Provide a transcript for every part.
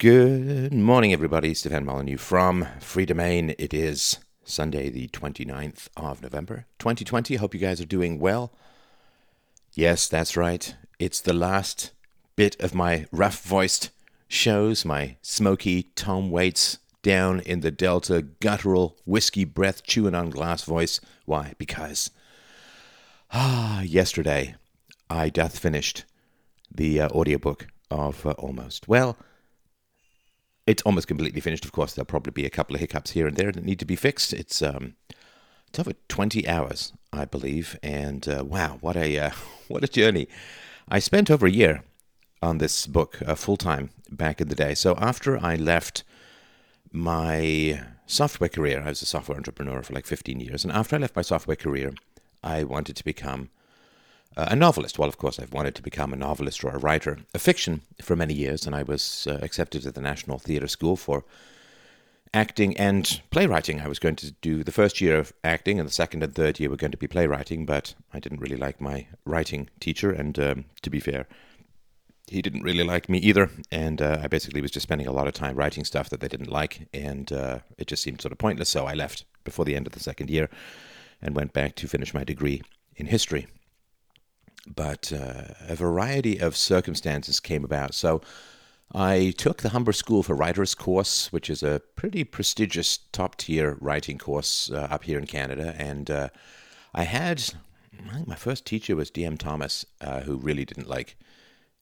Good morning, everybody. Stefan Molyneux from Freedomain. It is Sunday, the 29th of November, 2020. Hope you guys are doing well. Yes, that's right. It's the last bit of my rough voiced shows, my smoky Tom Waits down in the Delta guttural whiskey breath chewing on glass voice. Why? Because, ah, yesterday I doth finished the uh, audiobook of uh, Almost. Well, it's almost completely finished. Of course, there'll probably be a couple of hiccups here and there that need to be fixed. It's um, it's over 20 hours, I believe, and uh, wow, what a uh, what a journey! I spent over a year on this book uh, full time back in the day. So after I left my software career, I was a software entrepreneur for like 15 years, and after I left my software career, I wanted to become a novelist. Well, of course, I've wanted to become a novelist or a writer of fiction for many years, and I was uh, accepted at the National Theatre School for acting and playwriting. I was going to do the first year of acting, and the second and third year were going to be playwriting, but I didn't really like my writing teacher, and um, to be fair, he didn't really like me either, and uh, I basically was just spending a lot of time writing stuff that they didn't like, and uh, it just seemed sort of pointless. So I left before the end of the second year and went back to finish my degree in history but uh, a variety of circumstances came about. So I took the Humber School for Writers course, which is a pretty prestigious top tier writing course uh, up here in Canada. And uh, I had, my first teacher was D.M. Thomas, uh, who really didn't like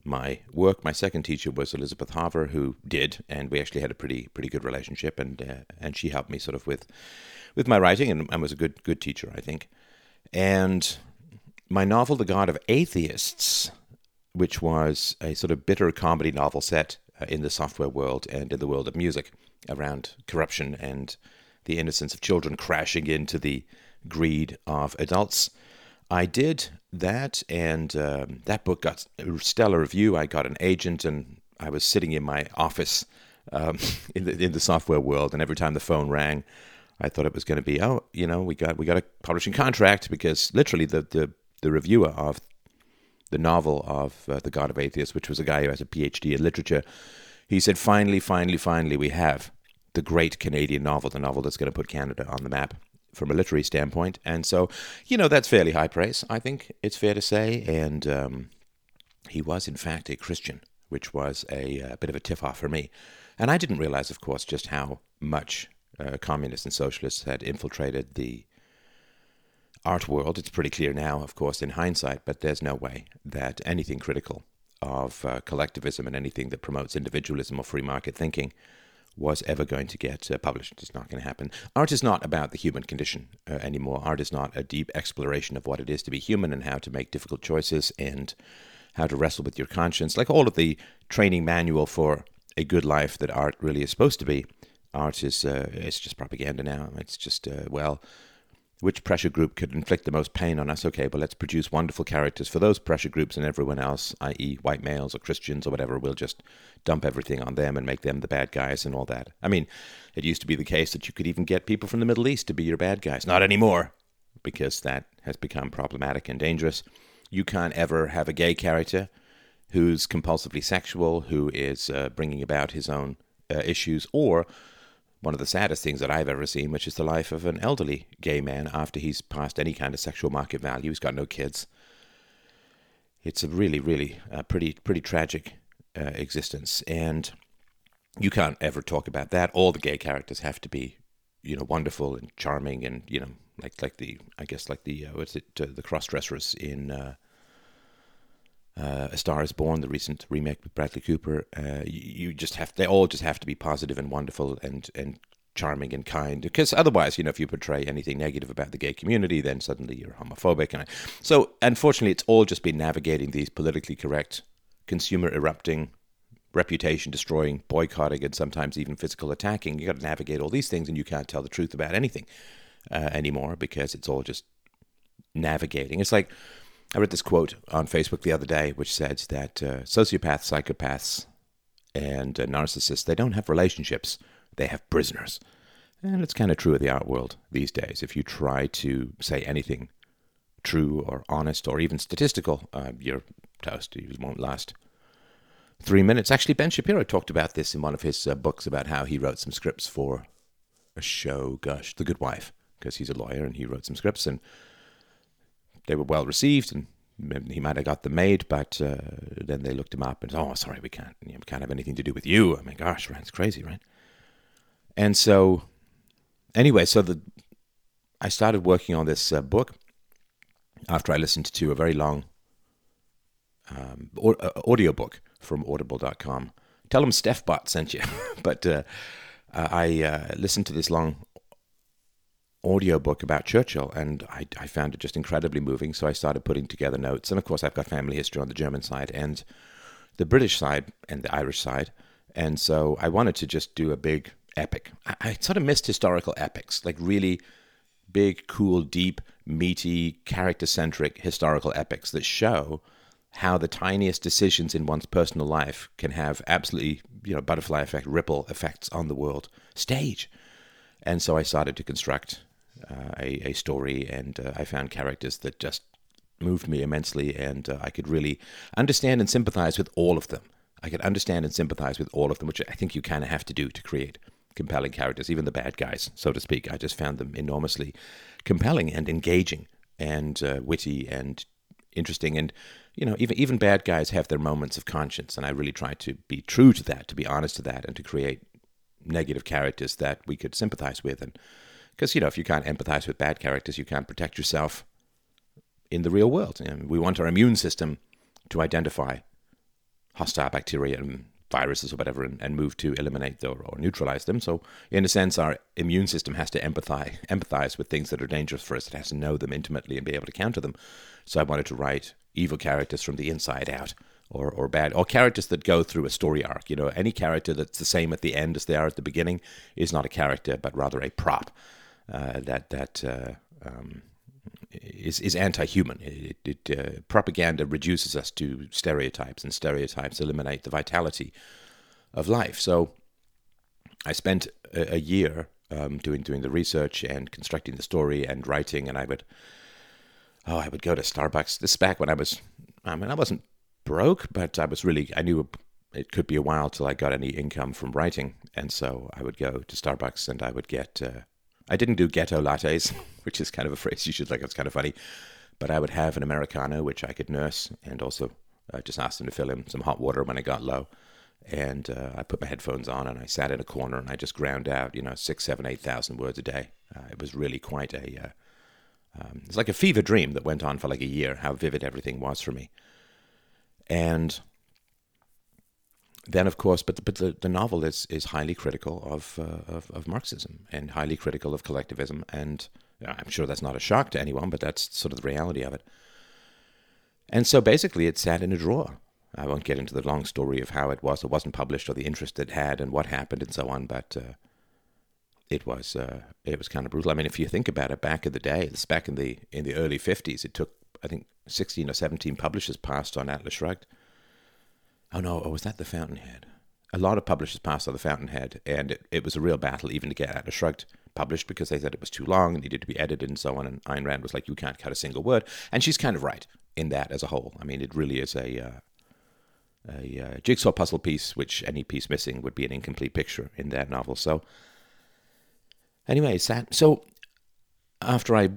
my work. My second teacher was Elizabeth Harvor, who did, and we actually had a pretty pretty good relationship. And uh, and she helped me sort of with with my writing, and, and was a good good teacher, I think. And my novel, The God of Atheists, which was a sort of bitter comedy novel set uh, in the software world and in the world of music around corruption and the innocence of children crashing into the greed of adults. I did that, and um, that book got a stellar review. I got an agent, and I was sitting in my office um, in the in the software world, and every time the phone rang, I thought it was going to be, oh, you know, we got we got a publishing contract because literally the the the reviewer of the novel of uh, The God of Atheists, which was a guy who has a PhD in literature, he said, finally, finally, finally, we have the great Canadian novel, the novel that's going to put Canada on the map from a literary standpoint. And so, you know, that's fairly high praise, I think it's fair to say. And um, he was, in fact, a Christian, which was a, a, uh, bit of a tiff off for me. And I didn't realize, of course, just how much uh, communists and socialists had infiltrated the art world, it's pretty clear now, of course, in hindsight, but there's no way that anything critical of uh, collectivism and anything that promotes individualism or free market thinking was ever going to get uh, published. It's not going to happen. Art is not about the human condition uh, anymore. Art is not a deep exploration of what it is to be human and how to make difficult choices and how to wrestle with your conscience. Like all of the training manual for a good life that art really is supposed to be. Art is uh, it's just propaganda now. It's just uh, well, which pressure group could inflict the most pain on us? Okay, but let's produce wonderful characters for those pressure groups and everyone else, i.e., white males or Christians or whatever. We'll just dump everything on them and make them the bad guys and all that. I mean, it used to be the case that you could even get people from the Middle East to be your bad guys. Not anymore, because that has become problematic and dangerous. You can't ever have a gay character who's compulsively sexual, who is uh, bringing about his own uh, issues, or one of the saddest things that I've ever seen, which is the life of an elderly gay man after he's passed any kind of sexual market value. He's got no kids. It's a really, really uh, pretty, pretty tragic uh, existence, and you can't ever talk about that. All the gay characters have to be, you know, wonderful and charming, and you know, like like the I guess like the uh, what's it uh, the cross dressers in uh, A Star Is Born, the recent remake with Bradley Cooper. Uh, you, you, just have they all just have to be positive and wonderful and and charming and kind because otherwise, you know, if you portray anything negative about the gay community, then suddenly you're homophobic. And I, so, unfortunately, it's all just been navigating these politically correct, consumer erupting, reputation destroying, boycotting, and sometimes even physical attacking. You got to navigate all these things, and you can't tell the truth about anything uh, anymore because it's all just navigating. It's like I read this quote on Facebook the other day, which said that uh, sociopaths, psychopaths, and uh, narcissists they don't have relationships; they have prisoners. And it's kind of true of the art world these days. If you try to say anything true or honest or even statistical, uh, you're toast. You won't last three minutes. Actually, Ben Shapiro talked about this in one of his uh, books about how he wrote some scripts for a show, gosh, The Good Wife, because he's a lawyer and he wrote some scripts and they were well received and he might have got them made, but uh, then they looked him up and said, oh, sorry, we can't, you know, we can't have anything to do with you. I mean, gosh, right, it's crazy, right? And so, anyway, so the I started working on this uh, book after I listened to a very long um, uh, audio book from Audible.com. Tell them Steph Bot sent you, but uh, I uh, listened to this long audiobook about Churchill, and I, I, found it just incredibly moving. So I started putting together notes, and of course, I've got family history on the German side and the British side and the Irish side, and so I wanted to just do a big epic. I, I sort of missed historical epics, like really big, cool, deep, meaty, character-centric historical epics that show how the tiniest decisions in one's personal life can have absolutely, you know, butterfly effect, ripple effects on the world stage. And so I started to construct uh, a, a story, and uh, I found characters that just moved me immensely, and uh, I could really understand and sympathize with all of them. I could understand and sympathize with all of them, which I think you kind of have to do to create compelling characters, even the bad guys, so to speak. I just found them enormously compelling and engaging and uh, witty and interesting. And you know, even even bad guys have their moments of conscience, and I really tried to be true to that, to be honest to that, and to create negative characters that we could sympathize with and because, you know, if you can't empathize with bad characters, you can't protect yourself in the real world. You know, we want our immune system to identify hostile bacteria and viruses or whatever and, and move to eliminate or, or, neutralize them. So, in a sense, our immune system has to empathize, empathize with things that are dangerous for us. It has to know them intimately and be able to counter them. So, I wanted to write evil characters from the inside out. Or, or bad or characters that go through a story arc. You know, any character that's the same at the end as they are at the beginning is not a character, but rather a prop. Uh, that that uh, um, is is anti-human. It, it uh, propaganda reduces us to stereotypes, and stereotypes eliminate the vitality of life. So, I spent a, a year um, doing doing the research and constructing the story and writing, and I would oh I would go to Starbucks. This back when I was I mean I wasn't broke, but I was really I knew it could be a while till I got any income from writing, and so I would go to Starbucks and I would get uh, I didn't do ghetto lattes, which is kind of a phrase you should like. It's kind of funny. But I would have an Americano, which I could nurse, and also uh, just ask them to fill in some hot water when I got low. And uh, I put my headphones on and I sat in a corner and I just ground out, you know, six, seven, eight thousand words a day. Uh, it was really quite a. Uh, um, it's like a fever dream that went on for like a year. How vivid everything was for me. And then, of course, but but the, the novel is is highly critical of, uh, of, of Marxism and highly critical of collectivism, and I'm sure that's not a shock to anyone, but that's sort of the reality of it. And so, basically, it sat in a drawer. I won't get into the long story of how it was or wasn't published, or the interest it had, and what happened, and so on. But uh, it was uh, it was kind of brutal. I mean, if you think about it, back in the day, back in the in the early '50s, it took I think 16 or 17 publishers passed on Atlas Shrugged Oh no, or was that the Fountainhead? A lot of publishers passed on the Fountainhead, and it, it was a real battle even to get Atlas Shrugged published because they said it was too long and needed to be edited and so on. And Ayn Rand was like, "You can't cut a single word," and she's kind of right in that as a whole. I mean, it really is a uh, a uh, jigsaw puzzle piece, which any piece missing would be an incomplete picture in that novel. So, anyway. So, after I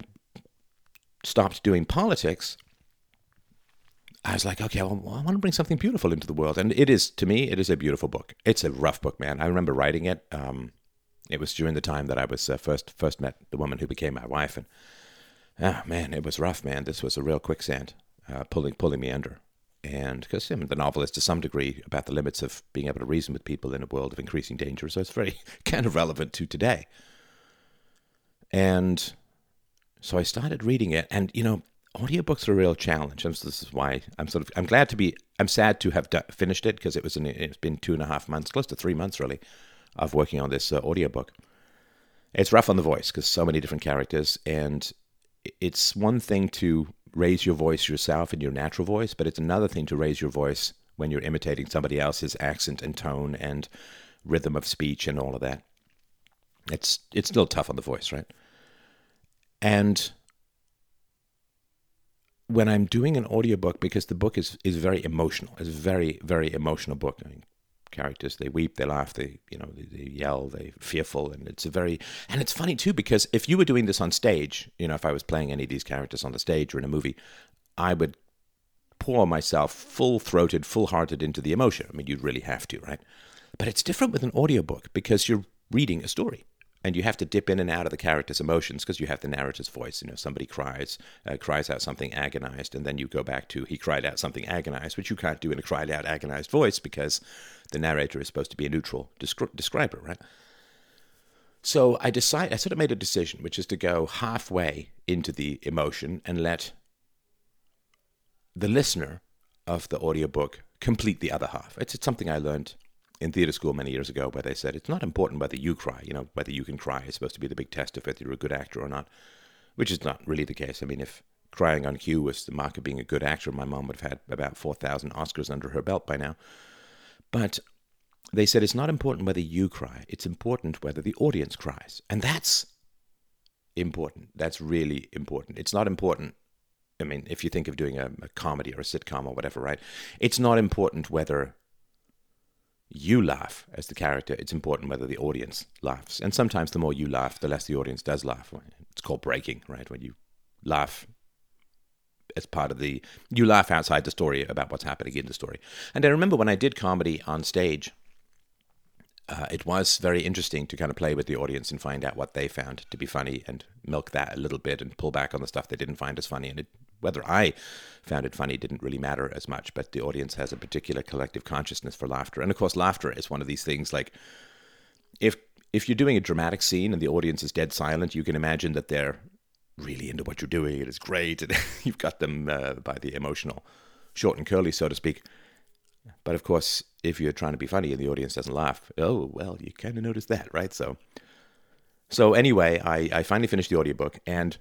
stopped doing politics, I was like, okay, well, I want to bring something beautiful into the world. And it is, to me, it is a beautiful book. It's a rough book, man. I remember writing it. Um, it was during the time that I was uh, first first met the woman who became my wife. And, ah, man, it was rough, man. This was a real quicksand, uh, pulling, pulling me under. And because I mean, the novel is to some degree about the limits of being able to reason with people in a world of increasing danger. So it's very kind of relevant to today. And so I started reading it. And, you know, audiobooks are a real challenge. And this is why I'm sort of I'm glad to be I'm sad to have done, finished it because it was an, it's been two and a half months, close to three months really, of working on this uh, audiobook. It's rough on the voice because so many different characters, and it's one thing to raise your voice yourself in your natural voice, but it's another thing to raise your voice when you're imitating somebody else's accent and tone and rhythm of speech and all of that. It's it's still tough on the voice, right? And when I'm doing an audiobook, because the book is, is very emotional, it's a very, very emotional book. I mean, characters they weep, they laugh, they you know they, they yell, they fearful, and it's a very and it's funny too because if you were doing this on stage, you know, if I was playing any of these characters on the stage or in a movie, I would pour myself full throated, full hearted into the emotion. I mean, you'd really have to, right? But it's different with an audiobook because you're reading a story and you have to dip in and out of the character's emotions because you have the narrator's voice. You know, somebody cries, uh, cries out something agonized, and then you go back to he cried out something agonized, which you can't do in a cried out agonized voice because the narrator is supposed to be a neutral descri- describer, right? So I decide, I sort of made a decision, which is to go halfway into the emotion and let the listener of the audiobook complete the other half. It's, it's something I learned in theater school many years ago where they said it's not important whether you cry, you know, whether you can cry is supposed to be the big test of whether you're a good actor or not, which is not really the case. I mean, if crying on cue was the mark of being a good actor, my mom would have had about 4,000 Oscars under her belt by now. But they said it's not important whether you cry, it's important whether the audience cries. And that's important. That's really important. It's not important. I mean, if you think of doing a, a comedy or a sitcom or whatever, right? It's not important whether you laugh as the character, it's important whether the audience laughs. And sometimes the more you laugh, the less the audience does laugh. It's called breaking, right? When you laugh as part of the, you laugh outside the story about what's happening in the story. And I remember when I did comedy on stage, uh, it was very interesting to kind of play with the audience and find out what they found to be funny and milk that a little bit and pull back on the stuff they didn't find as funny. And it whether I found it funny didn't really matter as much, but the audience has a particular collective consciousness for laughter. And of course, laughter is one of these things like if if you're doing a dramatic scene and the audience is dead silent, you can imagine that they're really into what you're doing. It is great. And you've got them uh, by the emotional short and curly, so to speak. But of course, if you're trying to be funny and the audience doesn't laugh, oh, well, you kind of notice that, right? So, so anyway, I, I finally finished the audiobook and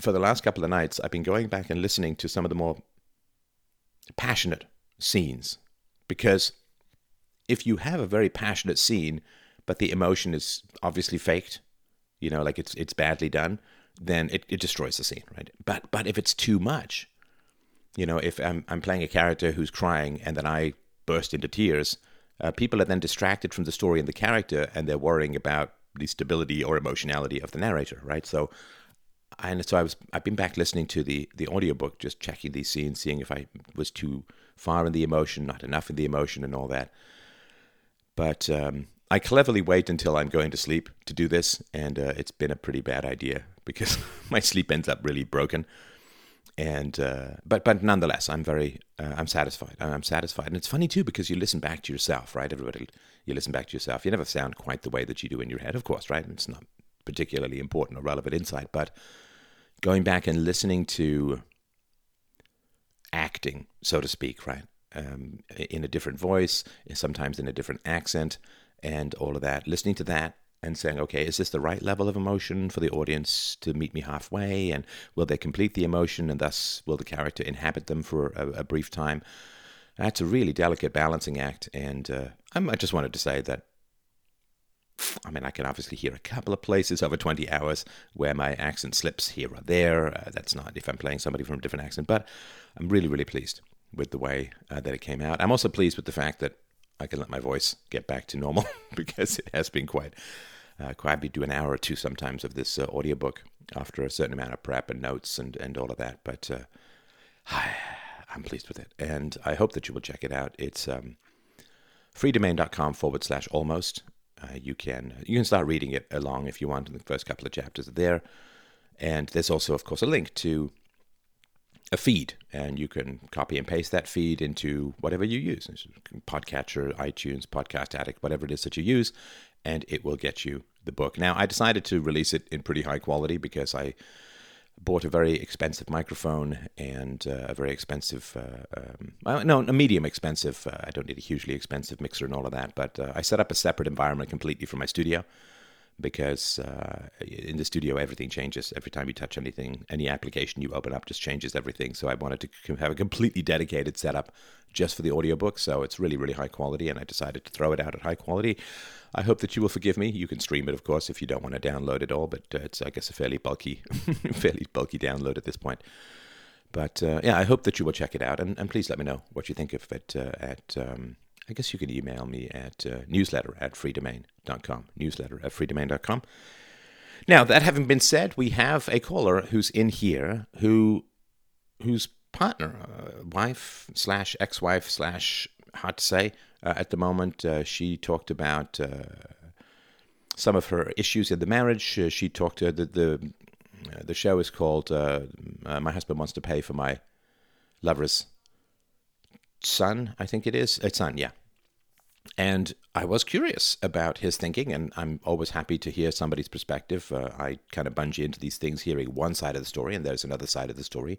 for the last couple of nights, I've been going back and listening to some of the more passionate scenes. Because if you have a very passionate scene, but the emotion is obviously faked, you know, like it's it's badly done, then it, it destroys the scene, right? But but if it's too much, you know, if I'm I'm playing a character who's crying and then I burst into tears, uh, people are then distracted from the story and the character, and they're worrying about the stability or emotionality of the narrator, right? So and so I was I've been back listening to the the audiobook, just checking these scenes, seeing if I was too far in the emotion, not enough in the emotion, and all that. But um, I cleverly wait until I'm going to sleep to do this, and uh, it's been a pretty bad idea because my sleep ends up really broken. And uh, but but nonetheless, I'm very uh, I'm satisfied. I'm satisfied, and it's funny too because you listen back to yourself, right? Everybody, you listen back to yourself. You never sound quite the way that you do in your head, of course, right? It's not particularly important or relevant insight, but going back and listening to acting, so to speak, right? Um, in a different voice, sometimes in a different accent, and all of that. Listening to that and saying, okay, is this the right level of emotion for the audience to meet me halfway? And will they complete the emotion and thus will the character inhabit them for a, a brief time? That's a really delicate balancing act. And uh, I just wanted to say that I mean, I can obviously hear a couple of places over 20 hours where my accent slips here or there. Uh, that's not if I'm playing somebody from a different accent, but I'm really, really pleased with the way uh, that it came out. I'm also pleased with the fact that I can let my voice get back to normal because it has been quite, uh, quite. I do an hour or two sometimes of this uh, audiobook after a certain amount of prep and notes and, and all of that. But uh, I'm pleased with it, and I hope that you will check it out. It's um, freedomain.com forward slash almost uh, you can you can start reading it along if you want. In the first couple of chapters there, and there's also, of course, a link to a feed, and you can copy and paste that feed into whatever you use, Podcatcher, iTunes, Podcast Addict, whatever it is that you use, and it will get you the book. Now, I decided to release it in pretty high quality because I bought a very expensive microphone and uh, a very expensive, uh, um, no, a medium expensive. Uh, I don't need a hugely expensive mixer and all of that, but uh, I set up a separate environment completely for my studio because uh, in the studio everything changes every time you touch anything. Any application you open up just changes everything. So I wanted to have a completely dedicated setup just for the audiobook. So it's really, really high quality, and I decided to throw it out at high quality. I hope that you will forgive me. You can stream it, of course, if you don't want to download it all, but uh, it's, I guess, a fairly bulky, fairly bulky download at this point. But uh, yeah, I hope that you will check it out, and, and please let me know what you think of it uh, at. Um, I guess you can email me at uh, newsletter at freedomain.com. Newsletter at freedomain.com. Now, that having been said, we have a caller who's in here who whose partner, uh, wife slash ex wife slash, hard to say uh, at the moment, uh, she talked about uh, some of her issues in the marriage. Uh, she talked to the, the, the show is called My Husband Wants to Pay for My Lover's Son, I think it is. It's son, yeah. And I was curious about his thinking, and I'm always happy to hear somebody's perspective. Uh, I kind of bungee into these things hearing one side of the story, and there's another side of the story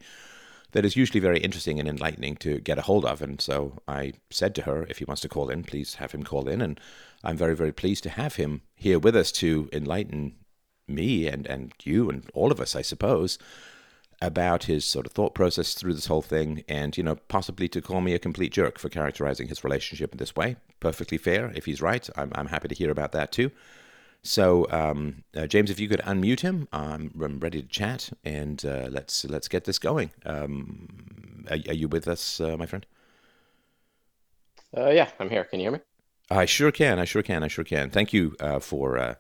that is usually very interesting and enlightening to get a hold of. And so I said to her, if he wants to call in, please have him call in. And I'm very, very pleased to have him here with us to enlighten me and, and you and all of us, I suppose, about his sort of thought process through this whole thing and, you know, possibly to call me a complete jerk for characterizing his relationship in this way. Perfectly fair. If he's right, I'm, I'm happy to hear about that too. So, um, uh, James, if you could unmute him, I'm, I'm ready to chat, and uh, let's let's get this going. Um, are, are, you with us, uh, my friend? Uh, yeah, I'm here. Can you hear me? I sure can. I sure can. I sure can. Thank you uh, for uh,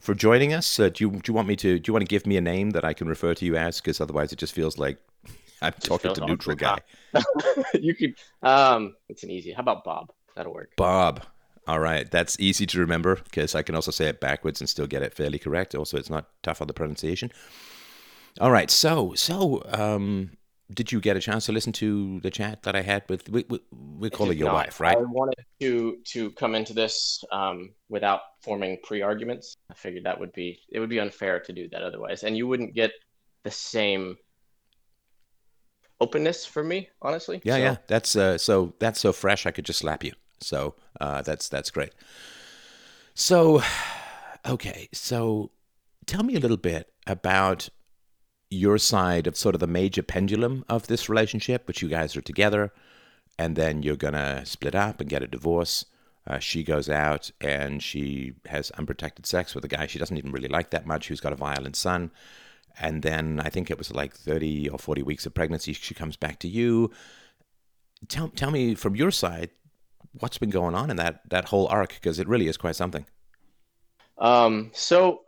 for joining us. do you do you want me to do you want to give me a name that I can refer to you as? Because otherwise, it just feels like I'm just talking to neutral guy. you could. Um, it's an easy. How about Bob? That'll work. Bob. All right, that's easy to remember because I can also say it backwards and still get it fairly correct. Also, it's not tough on the pronunciation. All right, so so um, did you get a chance to listen to the chat that I had with we, we, we call it your not. wife, right? I wanted to to come into this um, without forming pre arguments. I figured that would be it would be unfair to do that otherwise, and you wouldn't get the same openness from me, honestly. Yeah, so. yeah, that's uh, so that's so fresh. I could just slap you. So uh, that's that's great. So, okay, so tell me a little bit about your side of sort of the major pendulum of this relationship, which you guys are together, and then you're gonna split up and get a divorce. Uh, she goes out and she has unprotected sex with a guy she doesn't even really like that much, who's got a violent son. And then I think it was like 30 or 40 weeks of pregnancy. She comes back to you. Tell, tell me from your side, what's been going on in that that whole arc because it really is quite something. Um. So,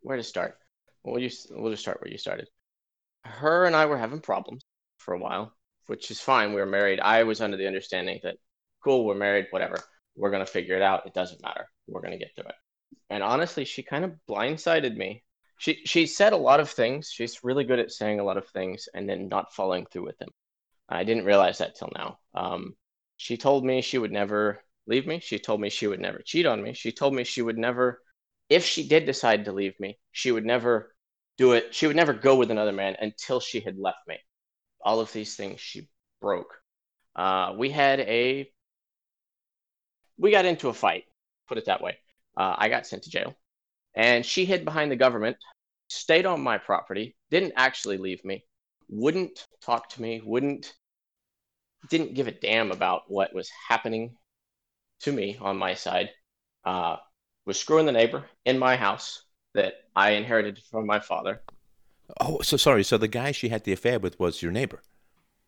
where to start? We'll just we'll just start where you started. Her and I were having problems for a while, which is fine. We were married. I was under the understanding that cool, we're married, whatever. We're gonna figure it out. It doesn't matter. We're gonna get through it. And honestly, she kind of blindsided me. She she said a lot of things. She's really good at saying a lot of things and then not following through with them. I didn't realize that till now. Um, she told me she would never leave me. She told me she would never cheat on me. She told me she would never, if she did decide to leave me, she would never do it. She would never go with another man until she had left me. All of these things she broke. Uh, we had a, we got into a fight, put it that way. Uh, I got sent to jail. And she hid behind the government, stayed on my property, didn't actually leave me, wouldn't talk to me, wouldn't didn't give a damn about what was happening to me on my side. Uh, was screwing the neighbor in my house that I inherited from my father. Oh, so sorry. So the guy she had the affair with was your neighbor.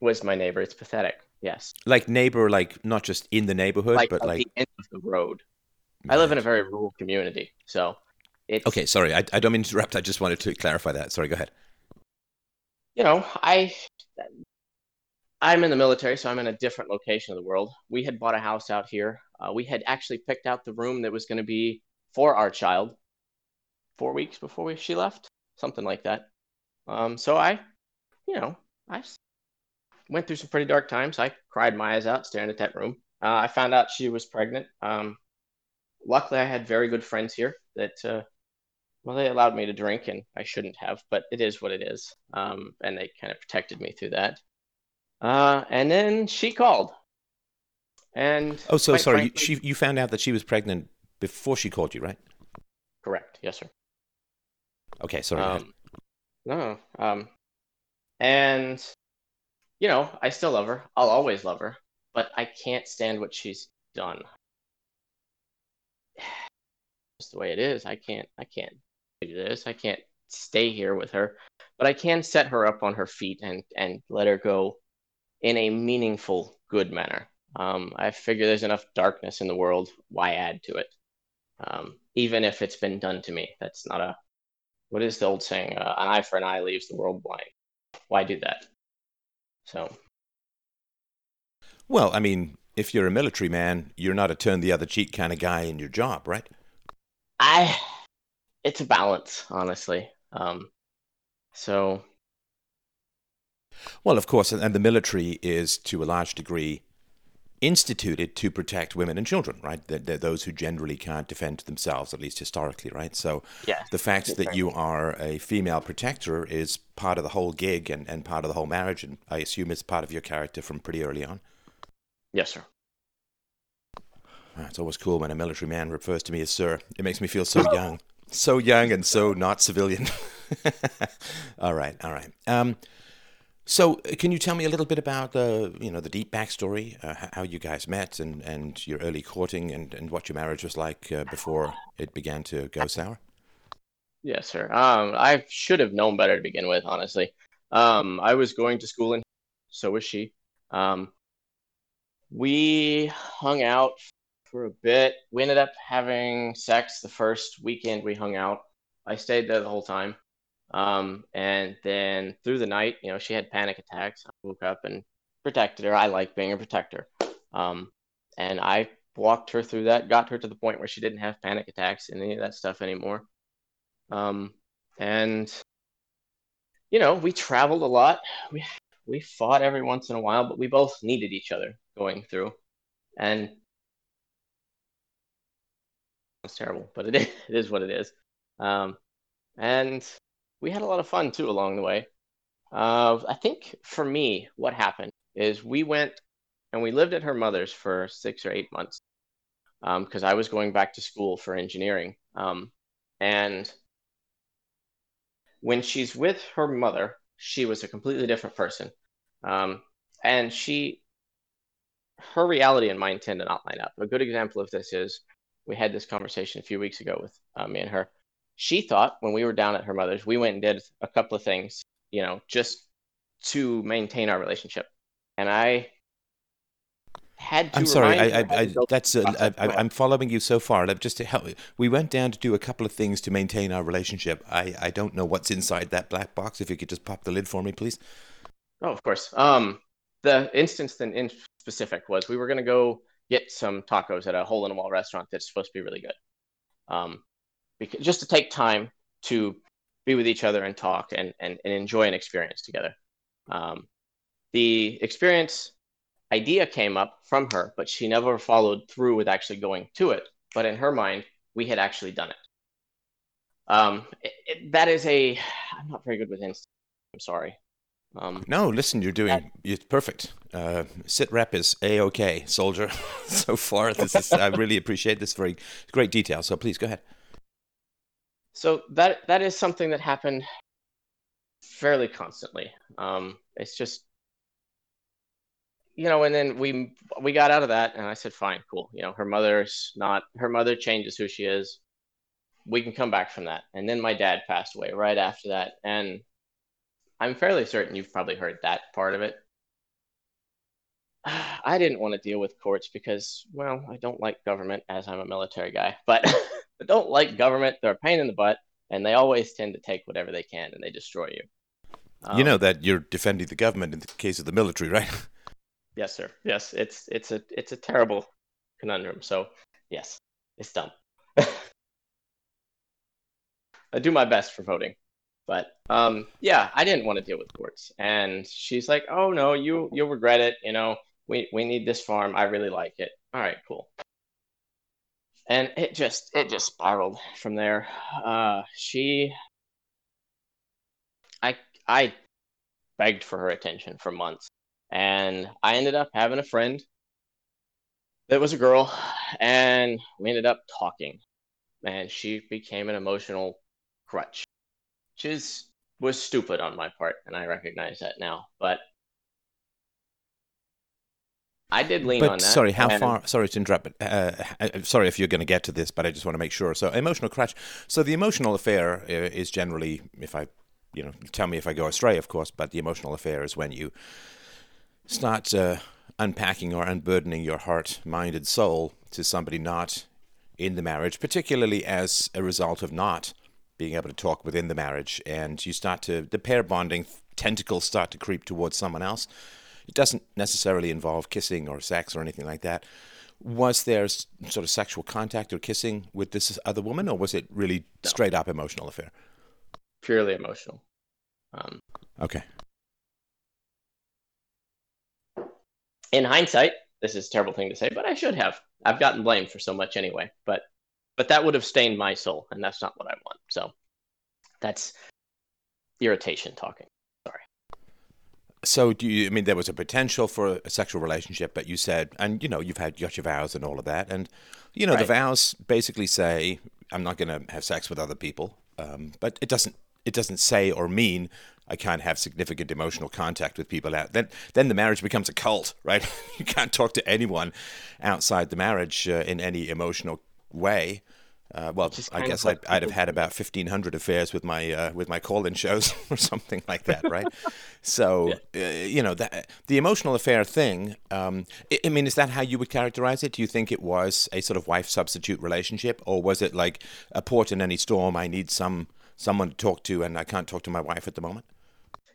Was my neighbor? It's pathetic. Yes. Like neighbor, like not just in the neighborhood, like but like the end of the road. Right. I live in a very rural community, so it's okay. Sorry, I, I don't mean to interrupt. I just wanted to clarify that. Sorry, go ahead. You know, I I'm in the military, so I'm in a different location of the world. We had bought a house out here. Uh, we had actually picked out the room that was going to be for our child four weeks before we, she left, something like that. Um, so I, you know, I went through some pretty dark times. I cried my eyes out staring at that room. Uh, I found out she was pregnant. Um, luckily, I had very good friends here that, uh, well, they allowed me to drink, and I shouldn't have, but it is what it is. Um, and they kind of protected me through that. Uh, and then she called. And oh, so sorry. Frankly, she you found out that she was pregnant before she called you, right? Correct. Yes, sir. Okay. Sorry. Um, no. Um, and you know, I still love her. I'll always love her, but I can't stand what she's done. Just the way it is. I can't. I can't do this. I can't stay here with her but I can set her up on her feet and and let her go in a meaningful, good manner. Um, I figure there's enough darkness in the world. Why add to it? Um, even if it's been done to me, that's not a. What is the old saying? Uh, an eye for an eye leaves the world blind. Why do that? So. Well, I mean, if you're a military man, you're not a turn the other cheek kind of guy in your job, right? I. It's a balance, honestly. Um, so. Well, of course, and the military is to a large degree instituted to protect women and children, right? They're, they're, those who generally can't defend themselves, at least historically, right? So yeah, the fact that you are a female protector is part of the whole gig and, and part of the whole marriage, and I assume it's part of your character from pretty early on. Yes, sir. Ah, it's always cool when a military man refers to me as sir. It makes me feel so young, so young and so not civilian. all right, all right. Um, so, uh, can you tell me a little bit about the, you know, the deep backstory, uh, how you guys met, and, and your early courting, and, and what your marriage was like uh, before it began to go sour? Yes, sir. Um, I should have known better to begin with, honestly. Um, I was going to school, and so was she. Um, we hung out for a bit. We ended up having sex the first weekend we hung out. I stayed there the whole time. Um, and then through the night, you know, she had panic attacks. I woke up and protected her. I like being a protector. Um, and I walked her through that, got her to the point where she didn't have panic attacks and any of that stuff anymore. Um, and you know, we traveled a lot. We we fought every once in a while, but we both needed each other going through. And it's terrible, but it is, it is what it is. Um, and we had a lot of fun too along the way. Uh, I think for me, what happened is we went and we lived at her mother's for six or eight months because um, I was going back to school for engineering. Um, and when she's with her mother, she was a completely different person. Um, and she, her reality and mine tend to not line up. A good example of this is we had this conversation a few weeks ago with uh, me and her she thought when we were down at her mother's, we went and did a couple of things, you know, just to maintain our relationship. And I had to. I'm sorry, I, I, I that's uh, I, am following you so far. Just to help, we went down to do a couple of things to maintain our relationship. I, I don't know what's inside that black box. If you could just pop the lid for me, please. Oh, of course. Um, the instance then in specific was we were going to go get some tacos at a hole in the wall restaurant that's supposed to be really good. Um, because just to take time to be with each other and talk and, and, and enjoy an experience together. Um, the experience idea came up from her, but she never followed through with actually going to it. But in her mind, we had actually done it. Um, it, it that is a. I'm not very good with instant. I'm sorry. Um, no, listen, you're doing that, it's perfect. Uh, sit rep is a okay, soldier. so far, this is I really appreciate this very great detail. So please go ahead. So that that is something that happened fairly constantly. Um, it's just you know, and then we we got out of that, and I said, fine, cool. You know, her mother's not her mother changes who she is. We can come back from that. And then my dad passed away right after that, and I'm fairly certain you've probably heard that part of it. I didn't want to deal with courts because, well, I don't like government as I'm a military guy, but that don't like government. They're a pain in the butt, and they always tend to take whatever they can and they destroy you. Um, you know that you're defending the government in the case of the military, right? yes, sir. Yes, it's it's a it's a terrible conundrum. So yes, it's dumb. I do my best for voting, but um, yeah, I didn't want to deal with courts, and she's like, "Oh no, you you'll regret it. You know, we we need this farm. I really like it. All right, cool." And it just it just spiraled from there. Uh, she, I I begged for her attention for months, and I ended up having a friend that was a girl, and we ended up talking, and she became an emotional crutch, which is was stupid on my part, and I recognize that now, but I did lean but, on that. Sorry, how and... far? Sorry to interrupt, but uh, uh sorry if you're going to get to this, but I just want to make sure. So, emotional crutch. So, the emotional affair uh, is generally, if I you know, tell me if I go astray, of course, but the emotional affair is when you start uh, unpacking or unburdening your heart, mind, and soul to somebody not in the marriage, particularly as a result of not being able to talk within the marriage, and you start to the pair bonding tentacles start to creep towards someone else. It doesn't necessarily involve kissing or sex or anything like that. Was there sort of sexual contact or kissing with this other woman, or was it really no. straight up emotional affair? Purely emotional. Um, okay. In hindsight, this is a terrible thing to say, but I should have. I've gotten blamed for so much anyway. But but that would have stained my soul, and that's not what I want. So that's irritation talking. So do you? I mean, there was a potential for a sexual relationship, but you said, and you know, you've had got your vows and all of that, and you know, right. the vows basically say, "I'm not going to have sex with other people," um, but it doesn't. It doesn't say or mean I can't have significant emotional contact with people out. Then, then the marriage becomes a cult, right? you can't talk to anyone outside the marriage uh, in any emotional way. Uh, well, I guess I'd, I'd, have had about fifteen hundred affairs with my uh, with my call-in shows or something like that, right? so yeah. uh, you know that the emotional affair thing. Um, I, I, mean, is that how you would characterize it? Do you think it was a sort of wife substitute relationship, or was it like a port in any storm? I need some someone to talk to, and I can't talk to my wife at the moment.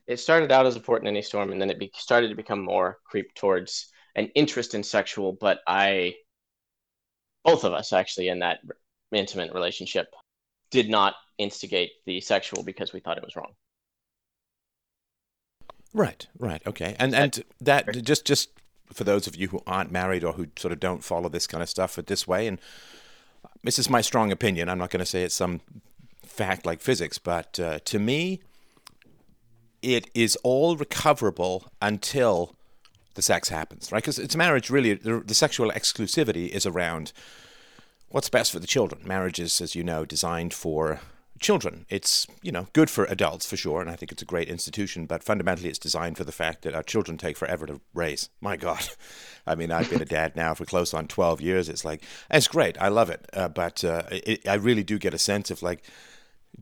It started out as a port in any storm, and then it be- started to become more creep towards an interest in sexual. But I both of us actually in that intimate relationship did not instigate the sexual because we thought it was wrong. Right, right, okay, and and that just just for those of you who aren't married or who sort of don't follow this kind of stuff this way, and this is my strong opinion. I'm not going to say it's some fact like physics, but uh, to me, it is all recoverable until the sex happens, right? Because it's marriage really, the, the, sexual exclusivity is around what's best for the children. Marriage is, as you know, designed for children. It's, you know, good for adults for sure, and I think it's a great institution, but fundamentally it's designed for the fact that our children take forever to raise. My God. I mean, I've been a dad now for close on 12 years. It's like, it's great. I love it. Uh, but uh, it, I really do get a sense of like,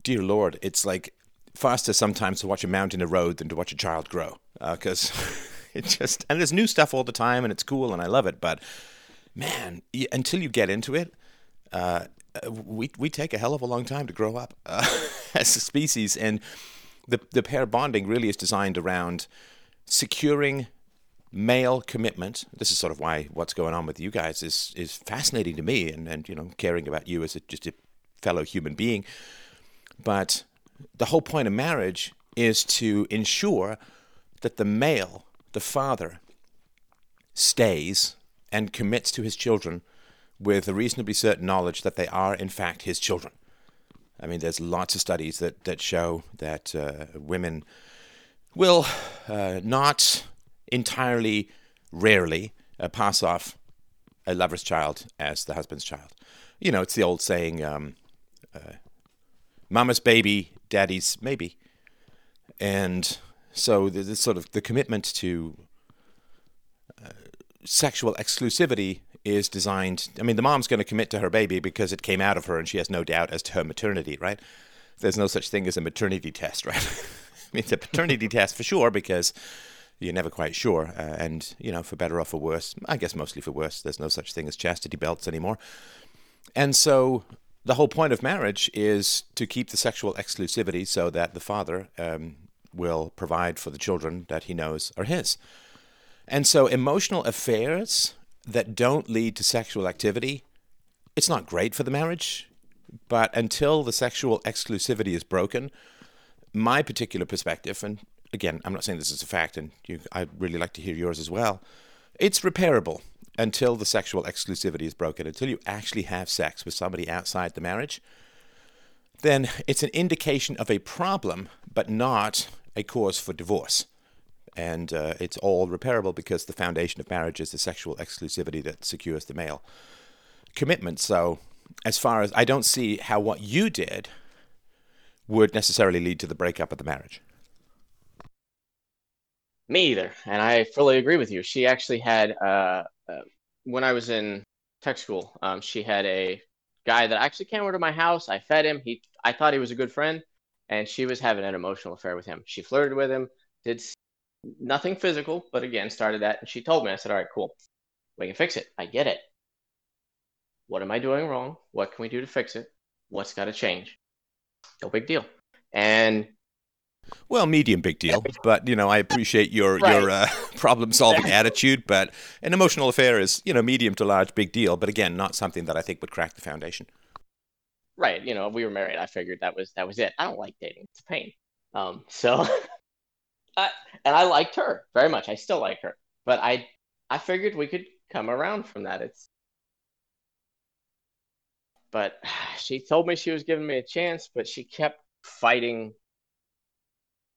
dear Lord, it's like faster sometimes to watch a mountain erode than to watch a child grow. Because. Uh, it just and there's new stuff all the time, and it's cool, and I love it. But man, until you get into it, uh, we we take a hell of a long time to grow up uh, as a species, and the the pair bonding really is designed around securing male commitment. This is sort of why what's going on with you guys is is fascinating to me, and and you know caring about you as a, just a fellow human being. But the whole point of marriage is to ensure that the male the father stays and commits to his children with a reasonably certain knowledge that they are, in fact, his children. I mean, there's lots of studies that, that show that uh, women will uh, not entirely rarely uh, pass off a lover's child as the husband's child. You know, it's the old saying, um, uh, mama's baby, daddy's maybe. And so the, sort of the commitment to uh, sexual exclusivity is designed. I mean, the mom's going to commit to her baby because it came out of her, and she has no doubt as to her maternity, right? There's no such thing as a maternity test, right? I mean, it's a paternity test for sure because you're never quite sure, uh, and you know, for better or for worse, I guess mostly for worse. There's no such thing as chastity belts anymore, and so the whole point of marriage is to keep the sexual exclusivity so that the father um, will provide for the children that he knows are his. And so, emotional affairs that don't lead to sexual activity, it's not great for the marriage. But until the sexual exclusivity is broken, my particular perspective, and again, I'm not saying this is a fact, and you, I'd really like to hear yours as well, it's repairable until the sexual exclusivity is broken, until you actually have sex with somebody outside the marriage, then it's an indication of a problem, but not a cause for divorce. And uh, it's all repairable because the foundation of marriage is the sexual exclusivity that secures the male commitment. So, as far as I don't see how what you did would necessarily lead to the breakup of the marriage. Me either. And I fully agree with you. She actually had, uh, uh, when I was in tech school, um, she had a guy that actually came over to my house. I fed him. He, I thought he was a good friend. and she was having an emotional affair with him. She flirted with him, did nothing physical, but again, started that. And she told me, I said, all right, cool. We can fix it. I get it. What am I doing wrong? What can we do to fix it? What's got to change? No big deal. And well, medium big deal, but you know, I appreciate your right. your uh, problem solving attitude. But an emotional affair is you know medium to large big deal, but again, not something that I think would crack the foundation. Right. You know, we were married. I figured that was that was it. I don't like dating; it's a pain. Um, so, And I liked her very much. I still like her, but I I figured we could come around from that. It's but she told me she was giving me a chance, but she kept fighting.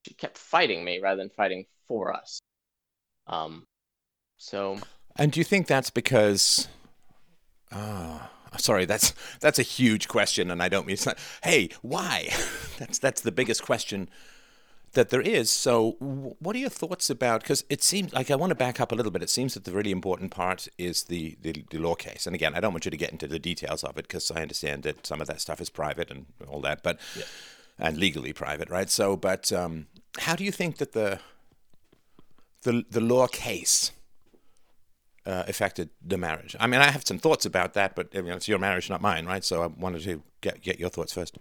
She kept fighting me rather than fighting for us. Um, so. And do you think that's because? Uh, sorry, that's that's a huge question, and I don't mean it's not. Hey, why? that's that's the biggest question that there is. So, what are your thoughts about? Because it seems like I want to back up a little bit. It seems that the really important part is the, the, the law case. And again, I don't want you to get into the details of it because I understand that some of that stuff is private and all that, but yeah. and legally private, right? So, but um, how do you think that the the the law case uh, affected the marriage? I mean, I have some thoughts about that, but you know, it's your marriage, not mine, right? So, I wanted to get get your thoughts first.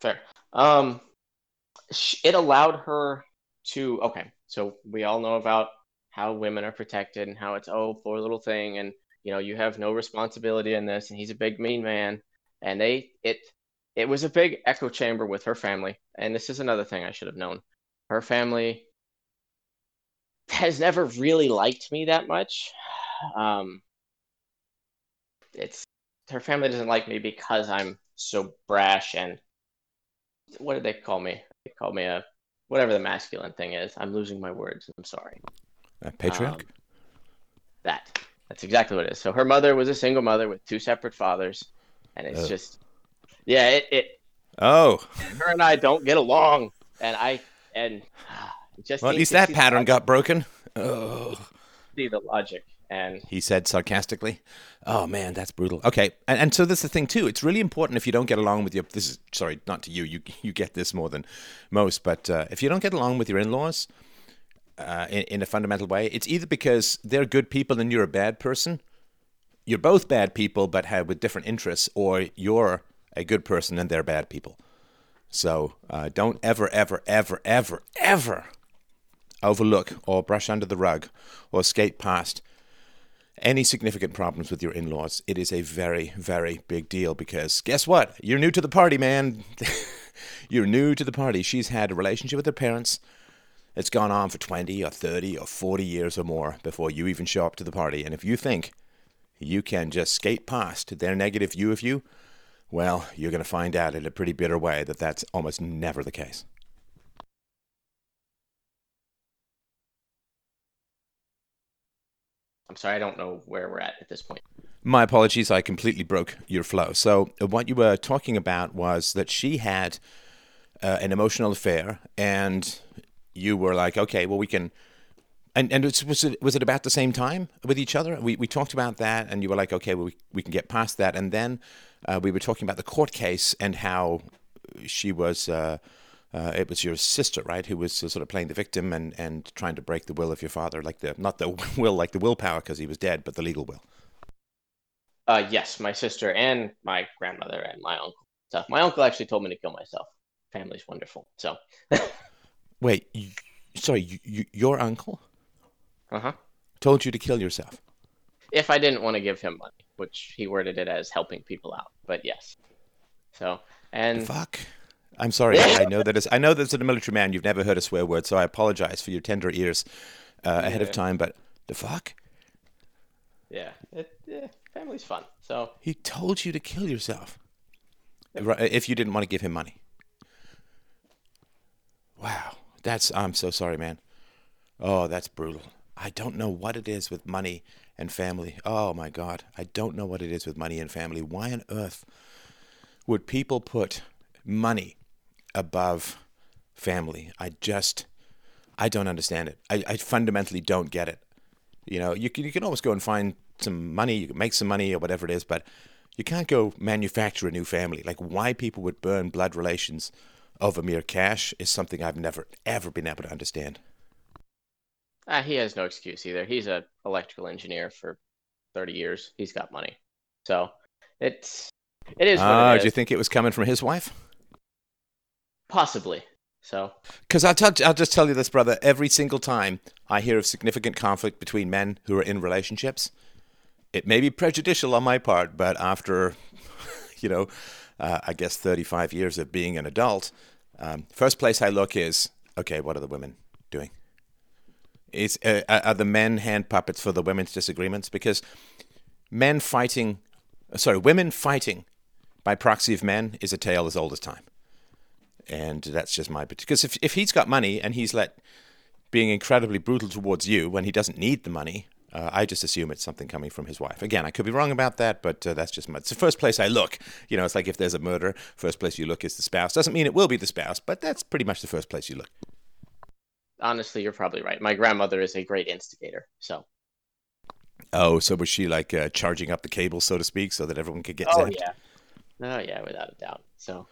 Fair. Um, it allowed her to okay so we all know about how women are protected and how it's oh poor little thing. And you know you have no responsibility in this and he's a big mean man. And they it it was a big echo chamber with her family. And this is another thing i should have known. Her family has never really liked me that much. Um it's her family doesn't like me because i'm so brash and what did they call me they call me a whatever the masculine thing is. I'm losing my words. I'm sorry. A patriarch. Um, that. That's exactly what it is. So her mother was a single mother with two separate fathers, and it's oh. just, yeah, it, it. Oh. Her and I don't get along, and I and just. Well, at least that pattern got broken. Oh. See the logic. And he said sarcastically, "Oh man, that's brutal." Okay, and, and so is the thing too. It's really important if you don't get along with your. This is sorry, not to you. You you get this more than most, but uh, if you don't get along with your in-laws uh, in, in a fundamental way, it's either because they're good people and you're a bad person. You're both bad people, but have with different interests, or you're a good person and they're bad people. So uh, don't ever, ever, ever, ever, ever overlook or brush under the rug or skate past any significant problems with your in laws, it is a very, very big deal because guess what? You're new to the party, man. You're new to the party. She's had a relationship with her parents. It's gone on for 20 or 30 or 40 years or more before you even show up to the party. And if you think you can just skate past their negative view of you, well, you're going to find out in a pretty bitter way that that's almost never the case. I'm sorry, I don't know where we're at at this point. My apologies, I completely broke your flow. So, what you were talking about was that she had uh, an emotional affair, and you were like, okay, well, we can. And, and was it was it about the same time with each other? We we talked about that, and you were like, okay, well, we we can get past that. And then uh, we were talking about the court case and how she was. Uh, uh, it was your sister, right, who was sort of playing the victim and, and trying to break the will of your father, like the not the will like the willpower because he was dead, but the legal will. Uh, yes, my sister and my grandmother and my uncle. So my uncle actually told me to kill myself. Family's wonderful. So. Wait, you, sorry, you, you, your uncle? Uh huh. Told you to kill yourself. If I didn't want to give him money, which he worded it as helping people out, but yes. So and fuck. I'm sorry. I know that as I know that as a military man, you've never heard a swear word, so I apologize for your tender ears uh, ahead of time. But the fuck? Yeah, it, yeah, family's fun. So he told you to kill yourself if you didn't want to give him money. Wow, that's I'm so sorry, man. Oh, that's brutal. I don't know what it is with money and family. Oh my God, I don't know what it is with money and family. Why on earth would people put money above family. I just, I don't understand it. I, I fundamentally don't get it. You know, you can, you can always go and find some money, you can make some money or whatever it is, but you can't go manufacture a new family. Like why people would burn blood relations over mere cash is something I've never ever been able to understand. Uh, he has no excuse either. He's a electrical engineer for 30 years. He's got money. So it's it is. Ah, uh, do you think it was coming from his wife? Possibly. So Because I'll, tell, I'll just tell you this, brother. Every single time I hear of significant conflict between men who are in relationships, it may be prejudicial on my part, but after, you know, uh, I guess 35 years of being an adult, um, first place I look is okay, what are the women doing? Is, uh, are the men hand puppets for the women's disagreements? Because men fighting, sorry, women fighting by proxy of men is a tale as old as time and that's just my because if if he's got money and he's let being incredibly brutal towards you when he doesn't need the money, uh, I just assume it's something coming from his wife. Again, I could be wrong about that, but uh, that's just my. It's the first place I look. You know, it's like if there's a murder, first place you look is the spouse. Doesn't mean it will be the spouse, but that's pretty much the first place you look. honestly, you're probably right. My grandmother is a great instigator. So Oh, so was she like uh, charging up the cable, so to speak, so that everyone could get oh zapped? yeah, oh yeah, without a doubt. So,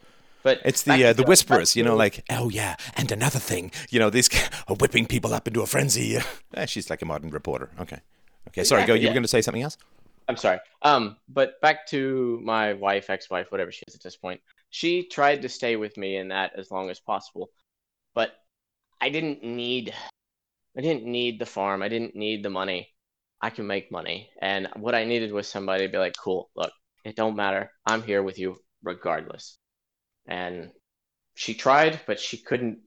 but It's the uh, the Back you know, like oh yeah, and another thing, you know, these are whipping people up into a frenzy. Eh, she's like a modern reporter. Okay, okay, sorry, go. You yeah. were going to say something else? I'm sorry. Um, but back to my wife, ex-wife, whatever she is at this point. She tried to stay with me in that as long as possible, but I didn't need, I didn't need the farm. I didn't need the money. I can make money, and what I needed was somebody to be like, "Cool, look, it don't matter. I'm here with you regardless." And she tried, but she couldn't.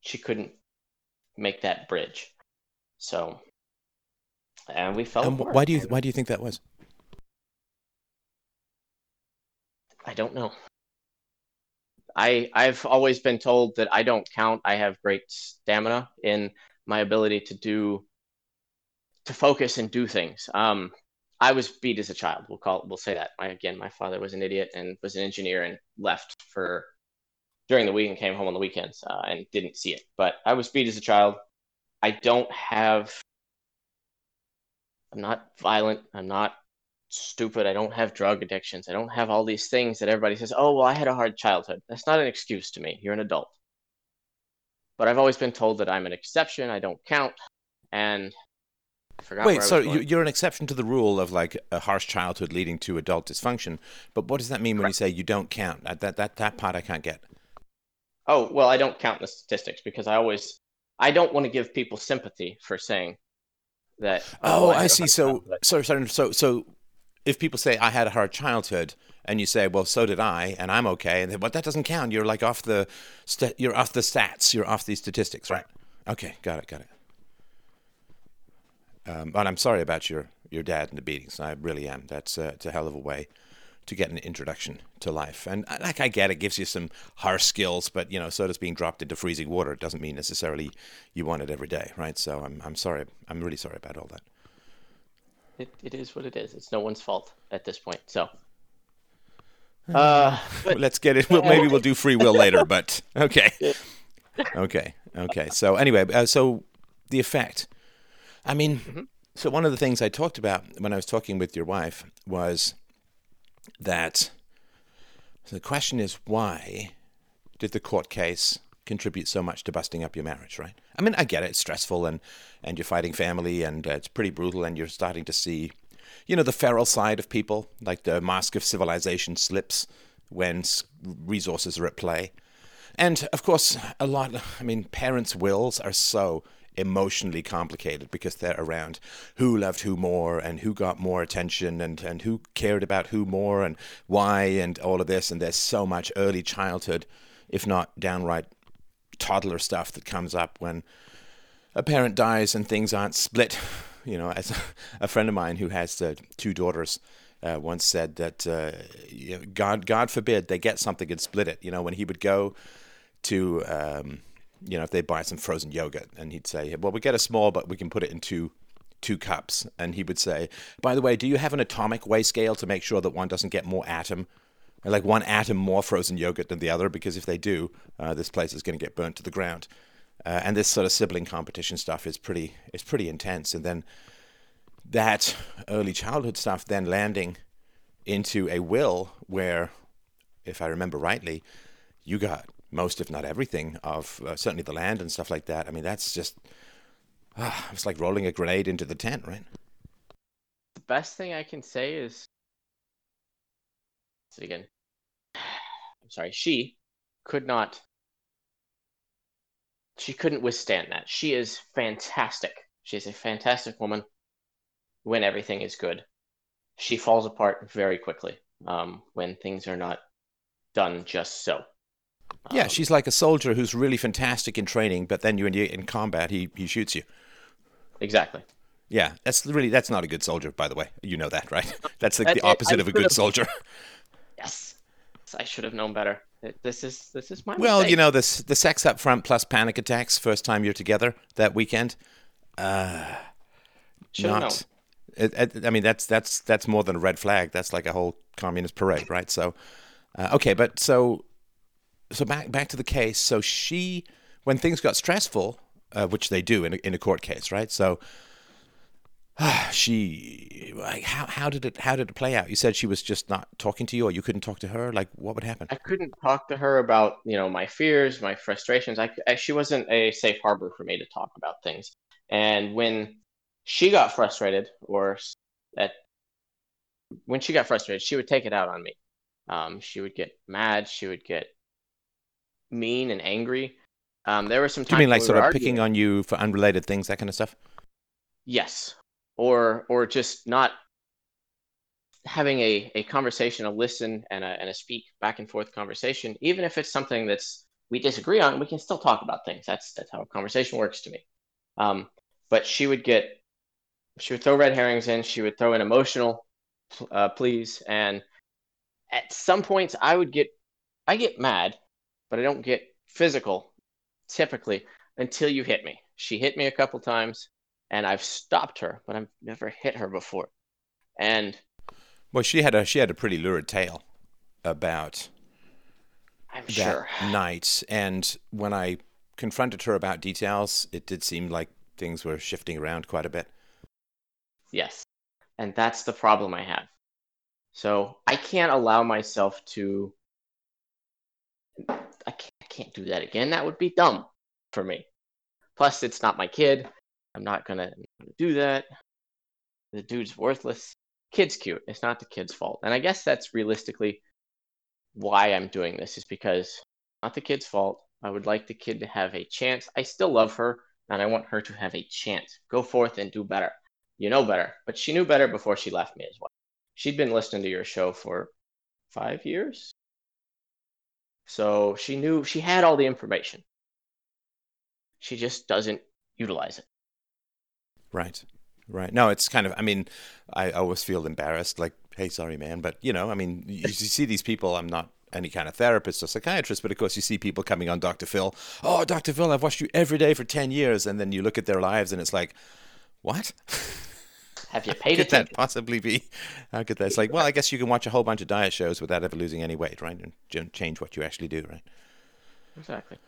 She couldn't make that bridge. So, and we felt. Wh- why do you why do you think that was? I don't know. I I've always been told that I don't count. I have great stamina in my ability to do to focus and do things. Um, I was beat as a child. We'll call we'll say that. My, again, my father was an idiot and was an engineer and left for during the week and came home on the weekends uh, and didn't see it. But I was beat as a child. I don't have. I'm not violent. I'm not stupid. I don't have drug addictions. I don't have all these things that everybody says, oh, well, I had a hard childhood. That's not an excuse to me. You're an adult. But I've always been told that I'm an exception. I don't count. And I forgot Wait, so going. you're an exception to the rule of like a harsh childhood leading to adult dysfunction. But what does that mean when you say you don't count? That that that, part I can't get. Oh, well, I don't count the statistics because I always, I don't want to give people sympathy for saying that. Oh, oh I I a see. So childhood. so so so if people say I had a hard childhood and you say, well, so did I, and I'm okay, and then, but that doesn't count. You're like off the sta you're off the stats. You're off these statistics, right? Okay, got it, got it. Um, but I'm sorry about your your dad and the beatings. I really am. That's uh, it's a hell of a way to get an introduction to life. And uh, like I get it, gives you some harsh skills, but you know, soda's being dropped into freezing water. It doesn't mean necessarily you want it every day, right? So I'm I'm sorry. I'm really sorry about all that. it, it is what it is. It's no one's fault at this point. So, uh, but Let's get it. Well, maybe we'll do free will later, but okay, okay, okay. So anyway, uh, so the effect. I mean, so one of the things I talked about when I was talking with your wife was that the question is why did the court case contribute so much to busting up your marriage, right? I mean, I get it; it's stressful, and and you're fighting family, and uh, it's pretty brutal, and you're starting to see, you know, the feral side of people, like the mask of civilization slips when resources are at play, and of course, a lot. I mean, parents' wills are so emotionally complicated because they're around who loved who more and who got more attention and, and who cared about who more and why and all of this. And there's so much early childhood, if not downright toddler stuff that comes up when a parent dies and things aren't split. You know, as a, friend of mine who has uh, two daughters uh, once said that uh, God, God forbid they get something and split it. You know, when he would go to, um, you know, if they buy some frozen yogurt, and he'd say, "Well, we get a small, but we can put it in two two cups." And he would say, "By the way, do you have an atomic weigh scale to make sure that one doesn't get more atom?" Like one atom more frozen yogurt than the other, because if they do, uh, this place is going to get burnt to the ground. Uh, and this sort of sibling competition stuff is pretty is pretty intense. And then that early childhood stuff then landing into a will where, if I remember rightly, you got most, if not everything, of uh, certainly the land and stuff like that. I mean, that's just uh, it's like rolling a grenade into the tent, right? The best thing I can say is, again, I'm sorry, she could not. She couldn't withstand that. She is fantastic. She is a fantastic woman when everything is good. She falls apart very quickly um, when things are not done just so. Yeah, um, she's like a soldier who's really fantastic in training, but then you're in, in combat, he, he shoots you. Exactly. Yeah, that's really that's not a good soldier, by the way. You know that, right? That's like the opposite of a good soldier. Yes, I should have known better. This is this is my. Well, mistake. you know this the sex up front plus panic attacks first time you're together that weekend. Uh, should not. It, it, I mean, that's that's that's more than a red flag. That's like a whole communist parade, right? So, uh, okay, but so so back back to the case. So she, when things got stressful, uh, which they do in a, in a court case, right? So uh, she, like, how how did it how did it play out? You said she was just not talking to you, or you couldn't talk to her. Like, what would happen? I couldn't talk to her about you know my fears, my frustrations. I, I she wasn't a safe harbor for me to talk about things. And when she got frustrated, or that when she got frustrated, she would take it out on me. Um, she would get mad. She would get mean and angry. Um, there were some times. Do you mean like sort of arguing. picking on you for unrelated things, that kind of stuff? Yes, or or just not having a, a conversation, a listen, and a and a speak back and forth conversation, even if it's something that's we disagree on, we can still talk about things. That's that's how a conversation works to me. Um, but she would get, she would throw red herrings in. She would throw in emotional uh, pleas, and at some points I would get, I get mad, but I don't get physical typically until you hit me. She hit me a couple times and I've stopped her, but I've never hit her before. And well, she had a she had a pretty lurid tale about I'm that sure. night, and when I confronted her about details, it did seem like things were shifting around quite a bit. Yes, and that's the problem I have. So I can't allow myself to. I can't, I can't do that again. That would be dumb for me. Plus, it's not my kid. I'm not gonna do that. The dude's worthless. Kid's cute. It's not the kid's fault. And I guess that's realistically why I'm doing this is because not the kid's fault. I would like the kid to have a chance. I still love her and I want her to have a chance. Go forth and do better. You know better. But she knew better before she left me as well. She'd been listening to your show for five years. So she knew she had all the information. She just doesn't utilize it. Right. Right. No, it's kind of, I mean, I always feel embarrassed, like, hey, sorry, man. But, you know, I mean, you, you see these people, I'm not any kind of therapist or psychiatrist, but of course you see people coming on Dr. Phil. Oh, Dr. Phil, I've watched you every day for 10 years. And then you look at their lives and it's like, what? Have you paid could attention? that possibly be? How could that? It's like, well, I guess you can watch a whole bunch of diet shows without ever losing any weight, right? And change what you actually do, right? Exactly.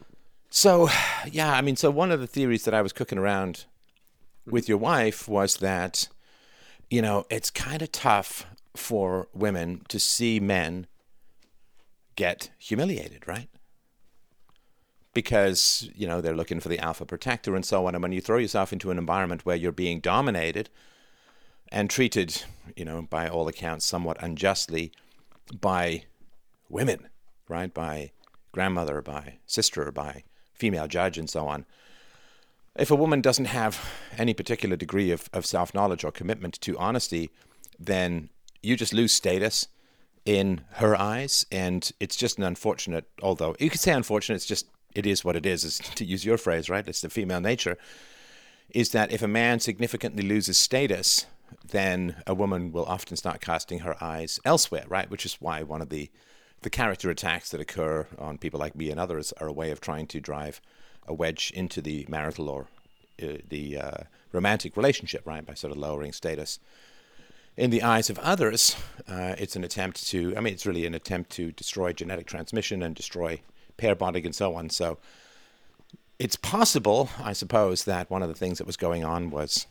So, yeah, I mean, so one of the theories that I was cooking around with your wife was that, you know, it's kind of tough for women to see men get humiliated, right? Because, you know, they're looking for the alpha protector and so on. And when you throw yourself into an environment where you're being dominated and treated, you know, by all accounts, somewhat unjustly by women, right? By grandmother, by sister, by female judge, and so on. If a woman doesn't have any particular degree of, of self knowledge or commitment to honesty, then you just lose status in her eyes. And it's just an unfortunate, although you could say unfortunate, it's just, it is what it is, is to use your phrase, right? It's the female nature. Is that if a man significantly loses status, then a woman will often start casting her eyes elsewhere, right? Which is why one of the the character attacks that occur on people like me and others are a way of trying to drive a wedge into the marital or uh, the uh, romantic relationship, right? By sort of lowering status. In the eyes of others, uh, it's an attempt to, I mean, it's really an attempt to destroy genetic transmission and destroy pair bonding and so on. So it's possible, I suppose, that one of the things that was going on was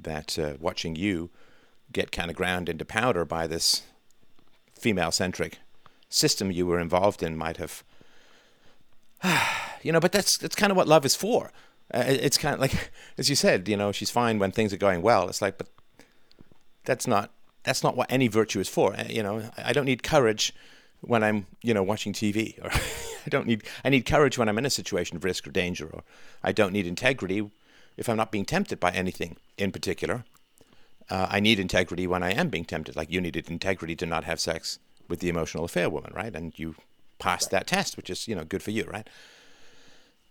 that uh, watching you get kind of ground into powder by this female centric system you were involved in might have you know, but that's that's kind of what love is for. Uh, it's kind of like, as you said, you know, she's fine when things are going well. It's like, but that's not that's not what any virtue is for. Uh, you know, I don't need courage when I'm, you know, watching TV, or I don't need I need courage when I'm in a situation of risk or danger, or I don't need integrity if I'm not being tempted by anything in particular. Uh, I need integrity when I am being tempted. Like you needed integrity to not have sex with the emotional affair woman, right? And you passed that test, which is, you know, good for you, right?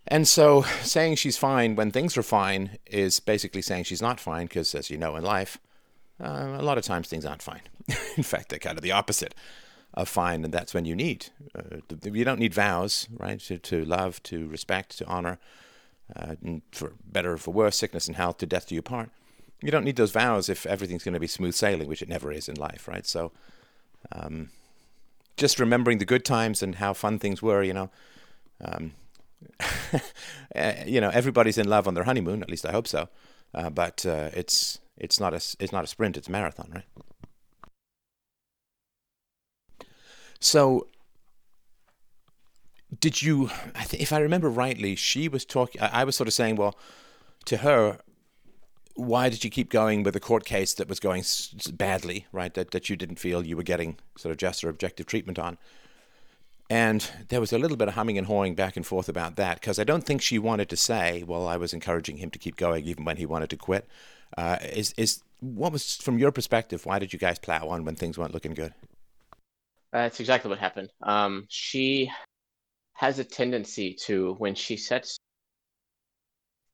And so saying she's fine when things are fine is basically saying she's not fine because, as you know in life, uh, a lot of times things aren't fine. in fact, they're kind of the opposite of fine, and that's when you need. Uh, you don't need vows, right? To, to love, to respect, to honor, uh, for better or for worse, sickness and health, to death do you part. You don't need those vows if everything's going to be smooth sailing, which it never is in life, right? So, um, just remembering the good times and how fun things were, you know. Um, you know, everybody's in love on their honeymoon. At least I hope so. Uh, but uh, it's it's not a it's not a sprint; it's a marathon, right? So, did you? I th- if I remember rightly, she was talking. I, was sort of saying, well, to her, why did you keep going with a court case that was going s- badly, right? That that you didn't feel you were getting sort of just or objective treatment on. And there was a little bit of humming and hawing back and forth about that because I don't think she wanted to say, "Well, I was encouraging him to keep going even when he wanted to quit." Uh, is is what was from your perspective? Why did you guys plow on when things weren't looking good? That's exactly what happened. Um, she has a tendency to, when she sets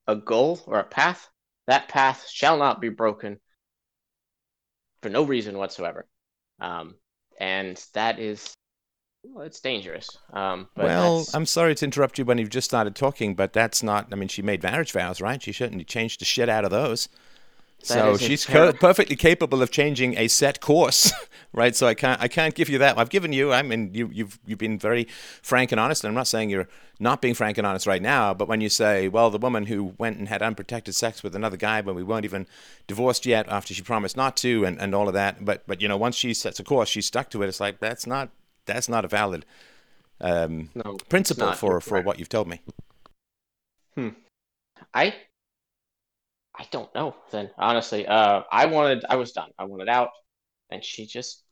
a goal or a path, that path shall not be broken for no reason whatsoever. Um, and that is, well, it's dangerous. Um, well, that's... I'm sorry to interrupt you when you've just started talking, but that's not, I mean, she made marriage vows, right? She shouldn't change the shit out of those. So she's perfectly capable of changing a set course, right? So I can't I can't give you that. I've given you. I mean, you, you've you've been very frank and honest. And I'm not saying you're not being frank and honest right now. But when you say, well, the woman who went and had unprotected sex with another guy when we weren't even divorced yet, after she promised not to, and, and all of that. But but you know, once she sets a course, she's stuck to it. It's like that's not that's not a valid um, no, principle for for what you've told me. Hmm. I I don't know. Then honestly, uh, I wanted, I was done. I wanted out, and she just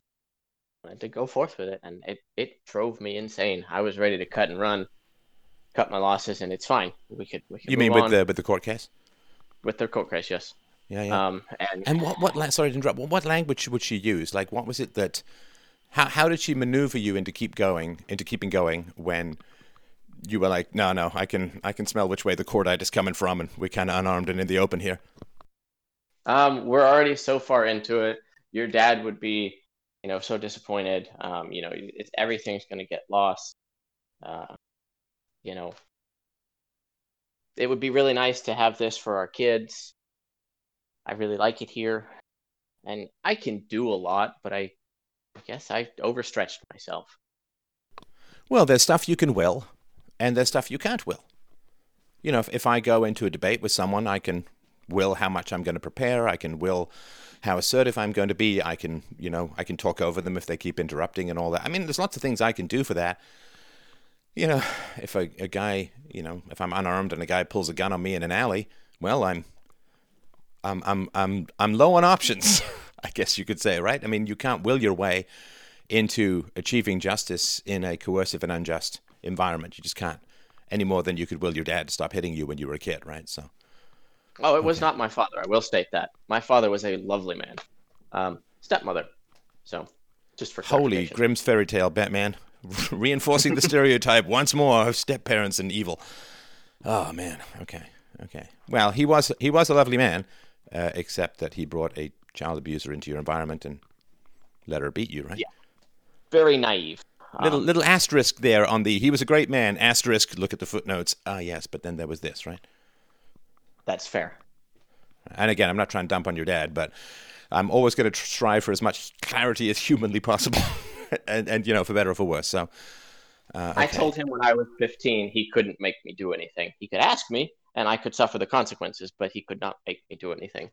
wanted to go forth with it, and it it drove me insane. I was ready to cut and run, cut my losses, and it's fine. We could. We could you mean with on. the with the court case? With the court case, yes. Yeah, yeah. Um, and and what what sorry to interrupt. What language would she use? Like, what was it that? How how did she maneuver you into keep going, into keeping going when? You were like, no, no, I can, I can smell which way the cordite is coming from, and we're kind of unarmed and in the open here. Um, we're already so far into it. Your dad would be, you know, so disappointed. Um, you know, it's, everything's going to get lost. Uh, you know, it would be really nice to have this for our kids. I really like it here, and I can do a lot, but I, I guess I overstretched myself. Well, there's stuff you can will and there's stuff you can't will. You know, if, if I go into a debate with someone, I can will how much I'm going to prepare. I can will how assertive I'm going to be. I can, you know, I can talk over them if they keep interrupting and all that. I mean, there's lots of things I can do for that. You know, if a, a guy, you know, if I'm unarmed and a guy pulls a gun on me in an alley, well, I'm, I'm, I'm, I'm, I'm low on options. I guess you could say, right? I mean, you can't will your way into achieving justice in a coercive and unjust environment. You just can't any more than you could will your dad to stop hitting you when you were a kid, right? So. Oh, it okay. was not my father. I will state that my father was a lovely man, um, stepmother. So, just for holy Grimm's fairy tale, Batman, reinforcing the stereotype once more of step parents and evil. Oh man, okay, okay. Well, he was he was a lovely man, uh, except that he brought a child abuser into your environment and let her beat you, right? Yeah, very naive. Little um, little asterisk there on the he was a great man. Asterisk. Look at the footnotes. Ah, yes, but then there was this, right? That's fair. And again, I'm not trying to dump on your dad, but I'm always going to strive for as much clarity as humanly possible, and, and you know, for better or for worse. So, uh, okay. I told him when I was 15 he couldn't make me do anything. He could ask me, and I could suffer the consequences, but he could not make me do anything.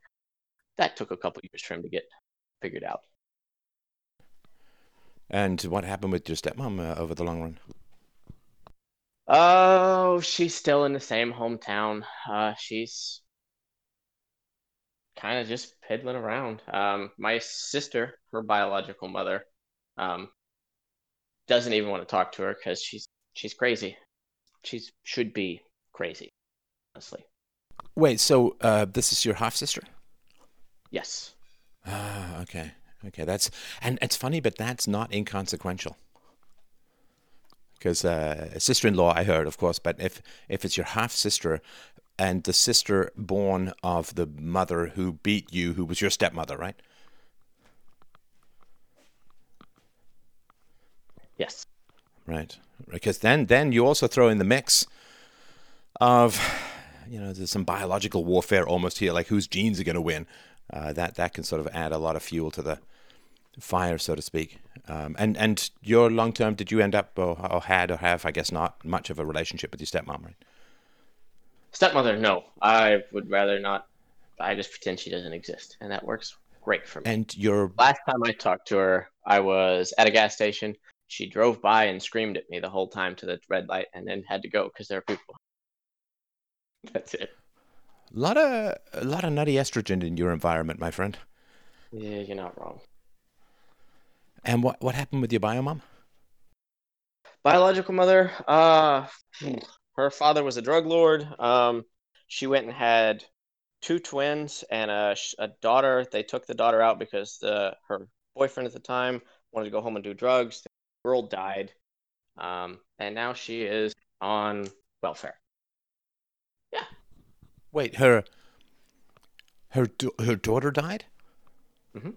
That took a couple years for him to get figured out. And what happened with your stepmom uh, over the long run? Oh, she's still in the same hometown. Uh, she's kind of just piddling around. Um, my sister, her biological mother, um, doesn't even want to talk to her because she's she's crazy. She should be crazy, honestly. Wait, so uh, this is your half sister? Yes. Ah, okay, okay. That's and it's funny, but that's not inconsequential. Because uh, sister-in-law, I heard, of course, but if if it's your half sister, and the sister born of the mother who beat you, who was your stepmother, right? Yes. Right. Because then, then you also throw in the mix of, you know, there's some biological warfare almost here, like whose genes are going to win. Uh, that that can sort of add a lot of fuel to the fire, so to speak. Um, and and your long term, did you end up or, or had or have, I guess, not much of a relationship with your stepmom, right? Stepmother, no. I would rather not. I just pretend she doesn't exist, and that works great for me. And your last time I talked to her, I was at a gas station. She drove by and screamed at me the whole time to the red light, and then had to go because there are people. That's it. A lot of a lot of nutty estrogen in your environment, my friend. Yeah, you're not wrong. And what what happened with your bio mom? Biological mother, uh, her father was a drug lord. Um, she went and had two twins and a, a daughter. They took the daughter out because the her boyfriend at the time wanted to go home and do drugs. The girl died, um, and now she is on welfare. Yeah. Wait, her her her daughter died. Mm-hmm.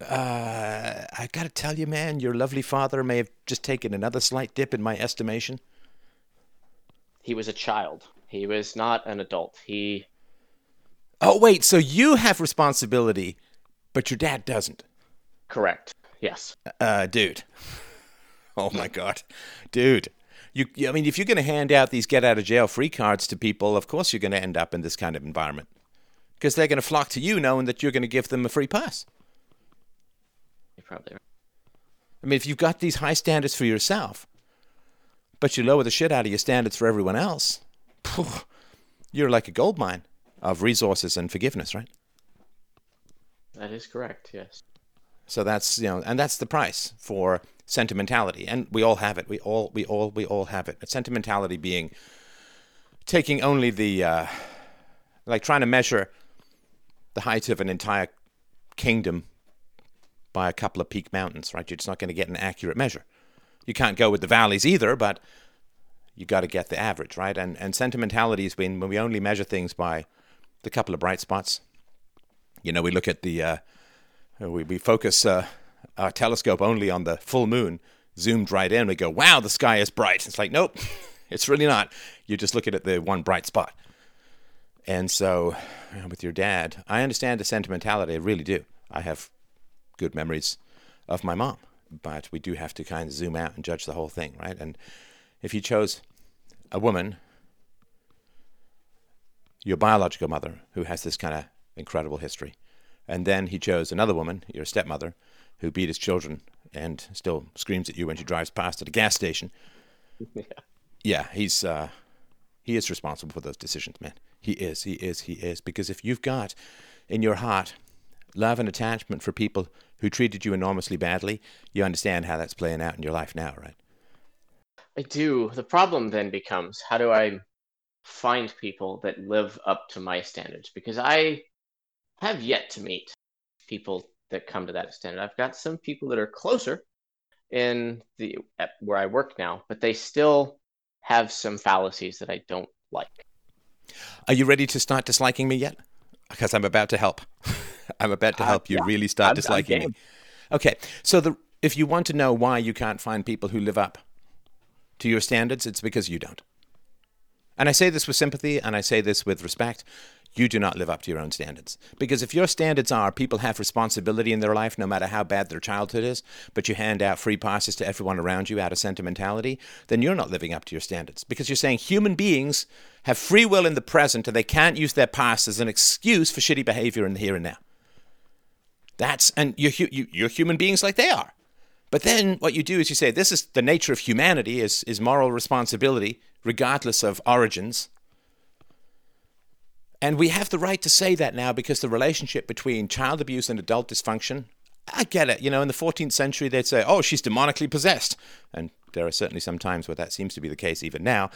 Uh, I gotta tell you, man, your lovely father may have just taken another slight dip in my estimation. He was a child. He was not an adult. He. Oh wait, so you have responsibility, but your dad doesn't. Correct. Yes. Uh, dude. Oh my god, dude. You, I mean, if you're going to hand out these get out of jail free cards to people, of course you're going to end up in this kind of environment because they're going to flock to you knowing that you're going to give them a free pass. Probably right. I mean, if you've got these high standards for yourself, but you lower the shit out of your standards for everyone else, you're like a gold mine of resources and forgiveness, right? That is correct. Yes. So that's you know, and that's the price for sentimentality, and we all have it. We all, we all, we all have it. But sentimentality being taking only the, uh, like trying to measure the height of an entire kingdom by a couple of peak mountains, right? You're just not going to get an accurate measure. You can't go with the valleys either, but you got to get the average, right? And and sentimentality has been when we only measure things by the couple of bright spots. You know, we look at the, uh, we we focus. Uh, our telescope only on the full moon, zoomed right in, we go, wow, the sky is bright. It's like, nope, it's really not. You're just looking at the one bright spot. And so, with your dad, I understand the sentimentality. I really do. I have good memories of my mom, but we do have to kind of zoom out and judge the whole thing, right? And if you chose a woman, your biological mother, who has this kind of incredible history, and then he chose another woman, your stepmother, who beat his children and still screams at you when she drives past at a gas station. Yeah, yeah he's uh, he is responsible for those decisions, man. He is, he is, he is. Because if you've got in your heart love and attachment for people who treated you enormously badly, you understand how that's playing out in your life now, right? I do. The problem then becomes how do I find people that live up to my standards? Because I have yet to meet people that come to that standard. I've got some people that are closer in the where I work now, but they still have some fallacies that I don't like. Are you ready to start disliking me yet? Because I'm about to help. I'm about to help uh, you yeah. really start I'm, disliking I'm me. Okay, so the if you want to know why you can't find people who live up to your standards, it's because you don't. And I say this with sympathy and I say this with respect you do not live up to your own standards. Because if your standards are people have responsibility in their life no matter how bad their childhood is, but you hand out free passes to everyone around you out of sentimentality, then you're not living up to your standards. Because you're saying human beings have free will in the present and they can't use their past as an excuse for shitty behavior in the here and now. That's, and you're, you, you're human beings like they are. But then what you do is you say, this is the nature of humanity, is, is moral responsibility, regardless of origins. And we have the right to say that now because the relationship between child abuse and adult dysfunction, I get it. You know, in the 14th century, they'd say, oh, she's demonically possessed. And there are certainly some times where that seems to be the case even now.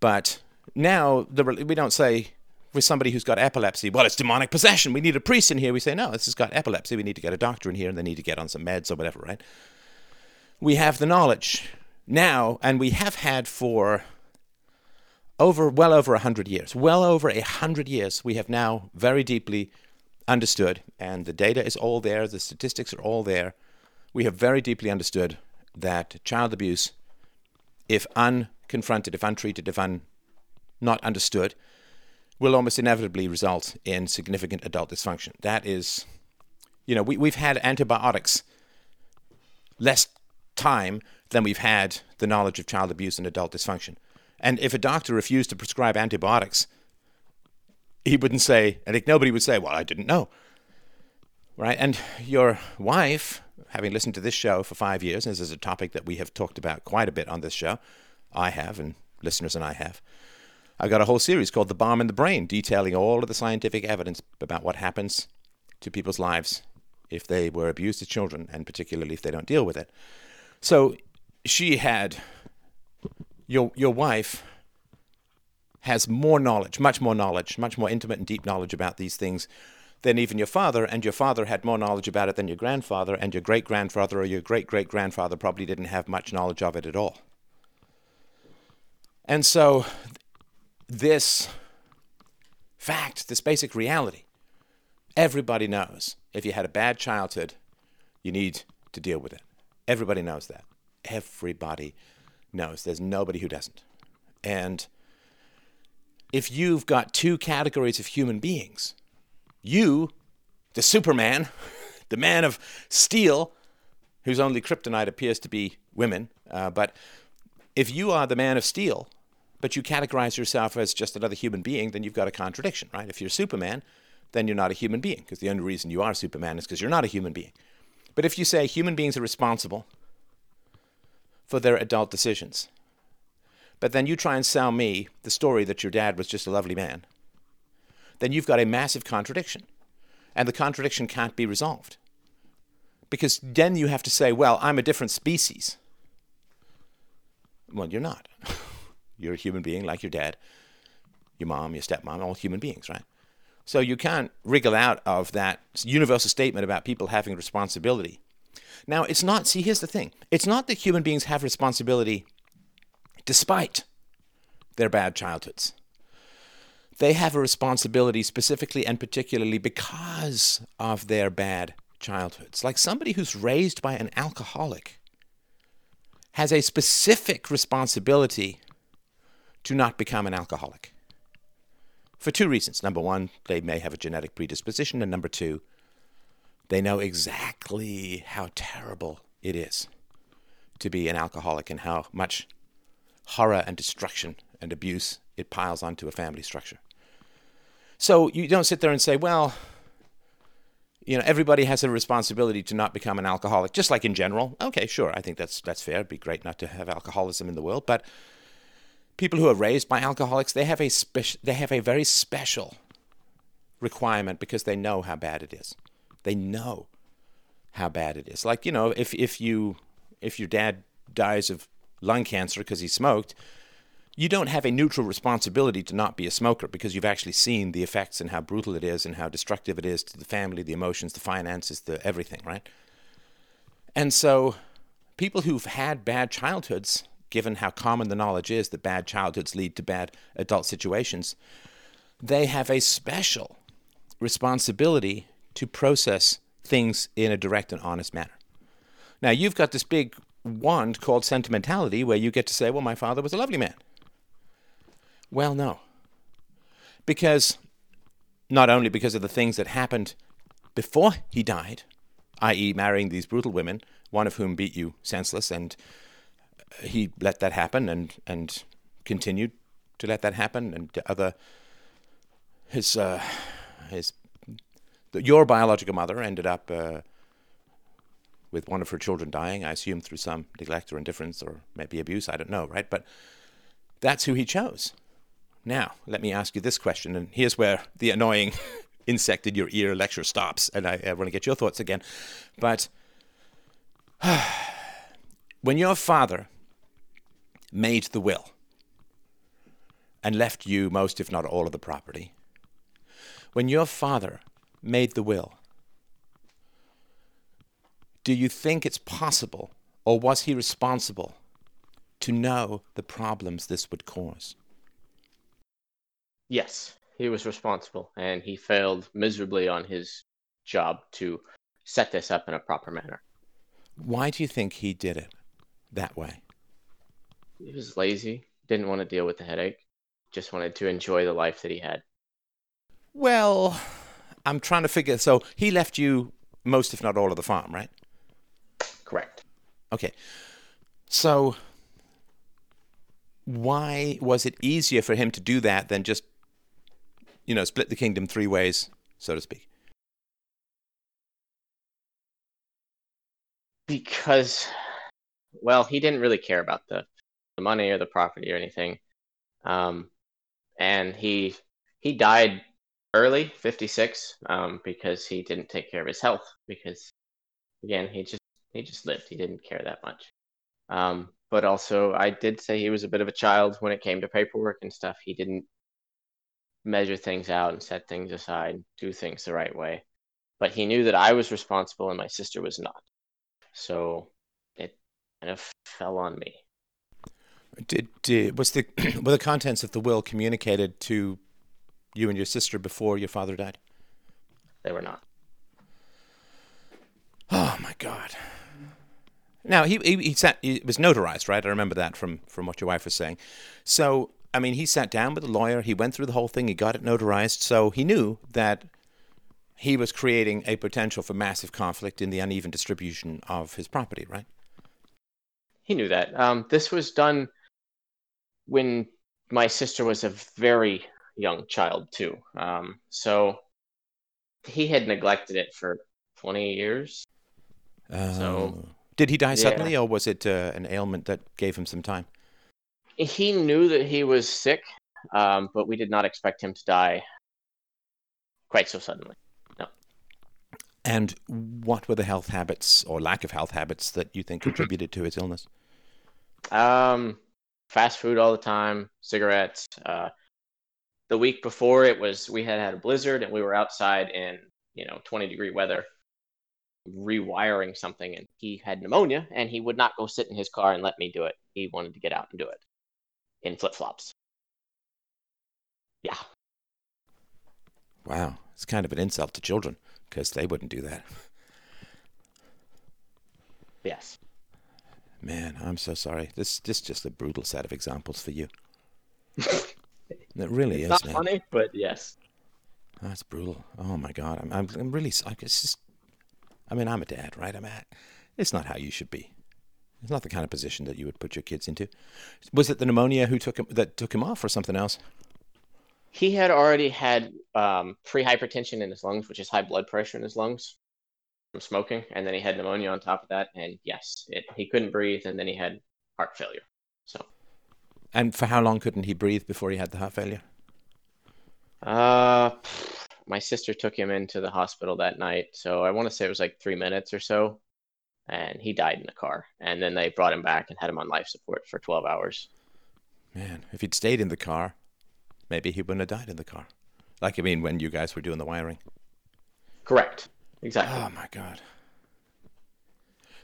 But now the, we don't say with somebody who's got epilepsy, well, it's demonic possession. We need a priest in here. We say, no, this has got epilepsy. We need to get a doctor in here and they need to get on some meds or whatever, right? We have the knowledge now, and we have had for over well over a hundred years, well over a hundred years, we have now very deeply understood, and the data is all there, the statistics are all there. We have very deeply understood that child abuse, if unconfronted, if untreated, if un, not understood, will almost inevitably result in significant adult dysfunction. That is, you know, we, we've had antibiotics less time than we've had the knowledge of child abuse and adult dysfunction. And if a doctor refused to prescribe antibiotics, he wouldn't say, I think nobody would say, Well, I didn't know. Right? And your wife, having listened to this show for five years, and this is a topic that we have talked about quite a bit on this show, I have, and listeners and I have. I've got a whole series called The Bomb in the Brain, detailing all of the scientific evidence about what happens to people's lives if they were abused as children, and particularly if they don't deal with it. So she had your your wife has more knowledge, much more knowledge, much more intimate and deep knowledge about these things than even your father, and your father had more knowledge about it than your grandfather, and your great grandfather or your great great grandfather probably didn't have much knowledge of it at all. And so this fact, this basic reality. Everybody knows if you had a bad childhood, you need to deal with it. Everybody knows that. Everybody knows. There's nobody who doesn't. And if you've got two categories of human beings, you, the Superman, the man of steel, whose only kryptonite appears to be women, uh, but if you are the man of steel, but you categorize yourself as just another human being, then you've got a contradiction, right? If you're Superman, then you're not a human being, because the only reason you are Superman is because you're not a human being. But if you say human beings are responsible for their adult decisions, but then you try and sell me the story that your dad was just a lovely man, then you've got a massive contradiction. And the contradiction can't be resolved. Because then you have to say, well, I'm a different species. Well, you're not. You're a human being like your dad, your mom, your stepmom, all human beings, right? So you can't wriggle out of that universal statement about people having responsibility. Now, it's not, see, here's the thing it's not that human beings have responsibility despite their bad childhoods. They have a responsibility specifically and particularly because of their bad childhoods. Like somebody who's raised by an alcoholic has a specific responsibility to not become an alcoholic. For two reasons. Number one, they may have a genetic predisposition, and number two, they know exactly how terrible it is to be an alcoholic and how much horror and destruction and abuse it piles onto a family structure. So you don't sit there and say, well, you know, everybody has a responsibility to not become an alcoholic, just like in general. Okay, sure, I think that's that's fair. It'd be great not to have alcoholism in the world, but people who are raised by alcoholics, they have a speci- they have a very special requirement because they know how bad it is. They know how bad it is. Like, you know, if if you if your dad dies of lung cancer because he smoked, you don't have a neutral responsibility to not be a smoker because you've actually seen the effects and how brutal it is and how destructive it is to the family, the emotions, the finances, the everything, right? And so people who've had bad childhoods given how common the knowledge is that bad childhoods lead to bad adult situations, they have a special responsibility to process things in a direct and honest manner. Now, you've got this big wand called sentimentality where you get to say, well, my father was a lovely man. Well, no. Because not only because of the things that happened before he died, i.e., marrying these brutal women, one of whom beat you senseless and he let that happen and and continued to let that happen and other his uh, his your biological mother ended up uh, with one of her children dying, I assume through some neglect or indifference or maybe abuse, I don't know, right? But that's who he chose. Now, let me ask you this question, and here's where the annoying insect in your ear lecture stops, and I, I want to get your thoughts again. But when your father made the will and left you most, if not all, of the property, when your father made the will, do you think it's possible, or was he responsible, to know the problems this would cause? Yes, he was responsible, and he failed miserably on his job to set this up in a proper manner. Why do you think he did it that way? He was lazy, didn't want to deal with the headache, just wanted to enjoy the life that he had. Well, I'm trying to figure. So he left you most, if not all, of the farm, right? Correct. Okay. So why was it easier for him to do that than just, you know, split the kingdom three ways, so to speak? Because, well, he didn't really care about the, the money or the property or anything. Um, and he he died early, 56, um, because he didn't take care of his health. Because again, he just he just lived. He didn't care that much. Um, but also, I did say he was a bit of a child when it came to paperwork and stuff. He didn't measure things out and set things aside, do things the right way. But he knew that I was responsible and my sister was not. So it kind of fell on me. Did, did was the were the contents of the will communicated to you and your sister before your father died? They were not. Oh my God. Now he he, he sat. It was notarized, right? I remember that from from what your wife was saying. So I mean, he sat down with a lawyer. He went through the whole thing. He got it notarized. So he knew that he was creating a potential for massive conflict in the uneven distribution of his property, right? He knew that. Um, this was done when my sister was a very young child too. Um, so he had neglected it for 20 years. Uh, so did he die suddenly, yeah. or was it uh, an ailment that gave him some time? He knew that he was sick, um, but we did not expect him to die quite so suddenly. No. And what were the health habits or lack of health habits that you think contributed to his illness? Um, fast food all the time, cigarettes. Uh, the week before it was we had had a blizzard and we were outside in you know 20 degree weather rewiring something and he had pneumonia and he would not go sit in his car and let me do it. He wanted to get out and do it in flip-flops. Yeah. Wow. It's kind of an insult to children because they wouldn't do that. Yes man i'm so sorry this this just a brutal set of examples for you It really it's is. Not man. funny, but yes. That's brutal. Oh my god, I'm I'm, I'm really. It's just. I mean, I'm a dad, right? I'm at. It's not how you should be. It's not the kind of position that you would put your kids into. Was it the pneumonia who took him that took him off, or something else? He had already had um, pre-hypertension in his lungs, which is high blood pressure in his lungs from smoking, and then he had pneumonia on top of that. And yes, it, he couldn't breathe, and then he had heart failure. So and for how long couldn't he breathe before he had the heart failure? Uh, my sister took him into the hospital that night, so I want to say it was like three minutes or so, and he died in the car. And then they brought him back and had him on life support for 12 hours. Man, if he'd stayed in the car, maybe he wouldn't have died in the car. Like I mean, when you guys were doing the wiring. Correct. Exactly. Oh my god.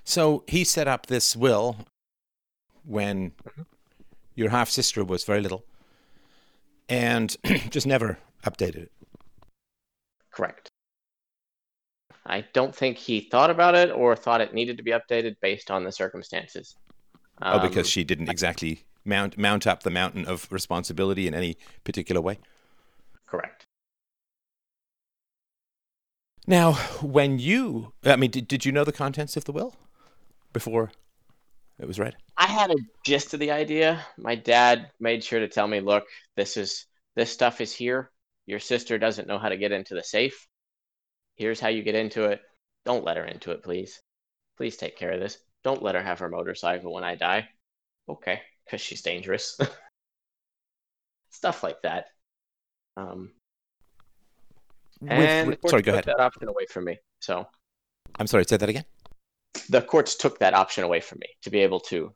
So he set up this will when mm-hmm your half sister was very little and just never updated it. Correct. I don't think he thought about it or thought it needed to be updated based on the circumstances. Um, oh, because um, she didn't exactly mount mount up the mountain of responsibility in any particular way. Correct. Now, when you, I mean, did, did you know the contents of the will before it was read? I had a gist of the idea. My dad made sure to tell me, "Look, this is this stuff is here. Your sister doesn't know how to get into the safe. Here's how you get into it. Don't let her into it, please." Please take care of this. Don't let her have her motorcycle when I die. Okay, because she's dangerous. Stuff like that. Um, and with, sorry, go took ahead. that option away from me. So I'm sorry, say that again. the courts took that option away from me to be able to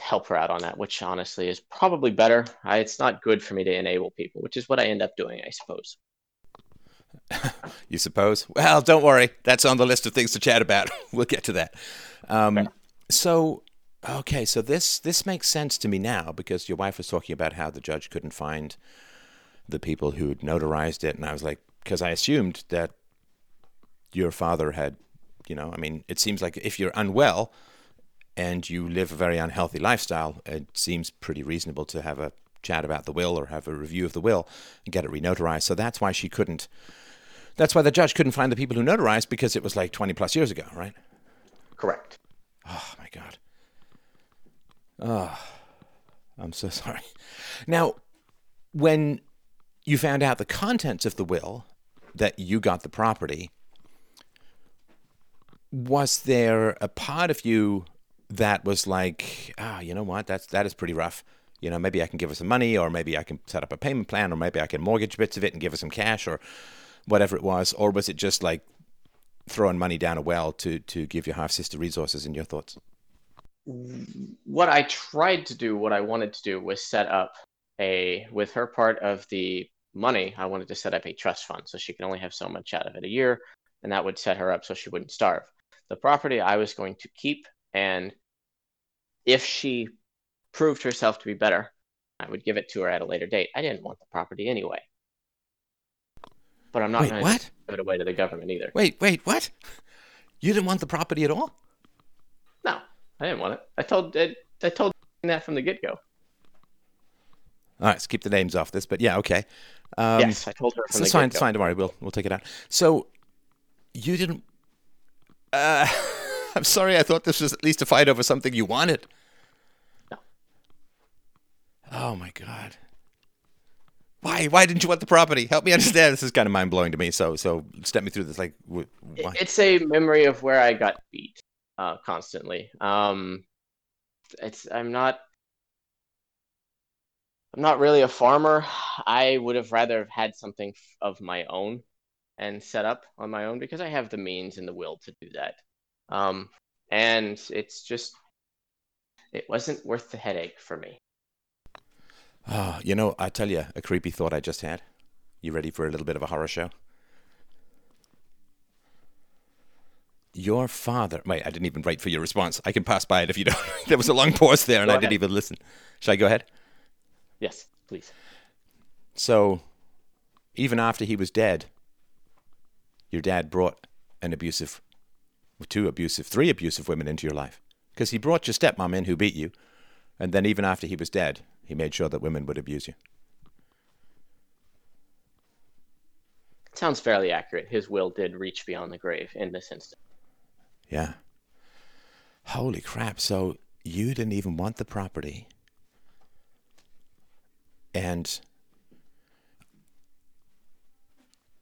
help her out on that, which honestly is probably better. I, it's not good for me to enable people, which is what I end up doing, I suppose. You suppose? Well, don't worry. That's on the list of things to chat about. we'll get to that. Um, Okay. So, okay, so this this makes sense to me now because your wife was talking about how the judge couldn't find the people who'd notarized it, and I was like, because I assumed that your father had, you know, I mean, it seems like if you're unwell and you live a very unhealthy lifestyle, it seems pretty reasonable to have a chat about the will or have a review of the will and get it renotarized. So that's why she couldn't. That's why the judge couldn't find the people who notarized because it was like 20 plus years ago, right? Correct. Oh my god. Oh, I'm so sorry. Now, when you found out the contents of the will that you got the property, was there a part of you that was like, ah, you know what? That's that is pretty rough. You know, maybe I can give her some money, or maybe I can set up a payment plan, or maybe I can mortgage bits of it and give her some cash, or whatever it was, or was it just like throwing money down a well to to give your half sister resources? In your thoughts? What I tried to do, what I wanted to do, was set up a, with her part of the money, I wanted to set up a trust fund so she could only have so much out of it a year, and that would set her up so she wouldn't starve. The property I was going to keep, and if she proved herself to be better, I would give it to her at a later date. I didn't want the property anyway. But I'm not going to give it away to the government either. Wait, wait, what? You didn't want the property at all? No, I didn't want it. I told I, I told that from the get go. All right, let's keep the names off this, but yeah, okay. Um, yes, I told her from So the it's fine, it's fine. Don't worry, we'll we'll take it out. So you didn't. Uh, I'm sorry. I thought this was at least a fight over something you wanted. No. Oh my god. Why? Why didn't you want the property? Help me understand. This is kind of mind blowing to me. So so step me through this. Like, wh- why? It's a memory of where I got beat uh, constantly. Um, it's I'm not I'm not really a farmer. I would have rather have had something of my own and set up on my own because I have the means and the will to do that. Um, and it's just it wasn't worth the headache for me. Oh, you know, I tell you, a creepy thought I just had. You ready for a little bit of a horror show? Your father. Wait, I didn't even wait for your response. I can pass by it if you don't. there was a long pause there, and I didn't even listen. Should I go ahead? Yes, please. So, even after he was dead, your dad brought an abusive, two abusive, three abusive women into your life. Because he brought your stepmom in who beat you, and then even after he was dead, he made sure that women would abuse you. Sounds fairly accurate. His will did reach beyond the grave in this instance. Yeah. Holy crap. So you didn't even want the property. And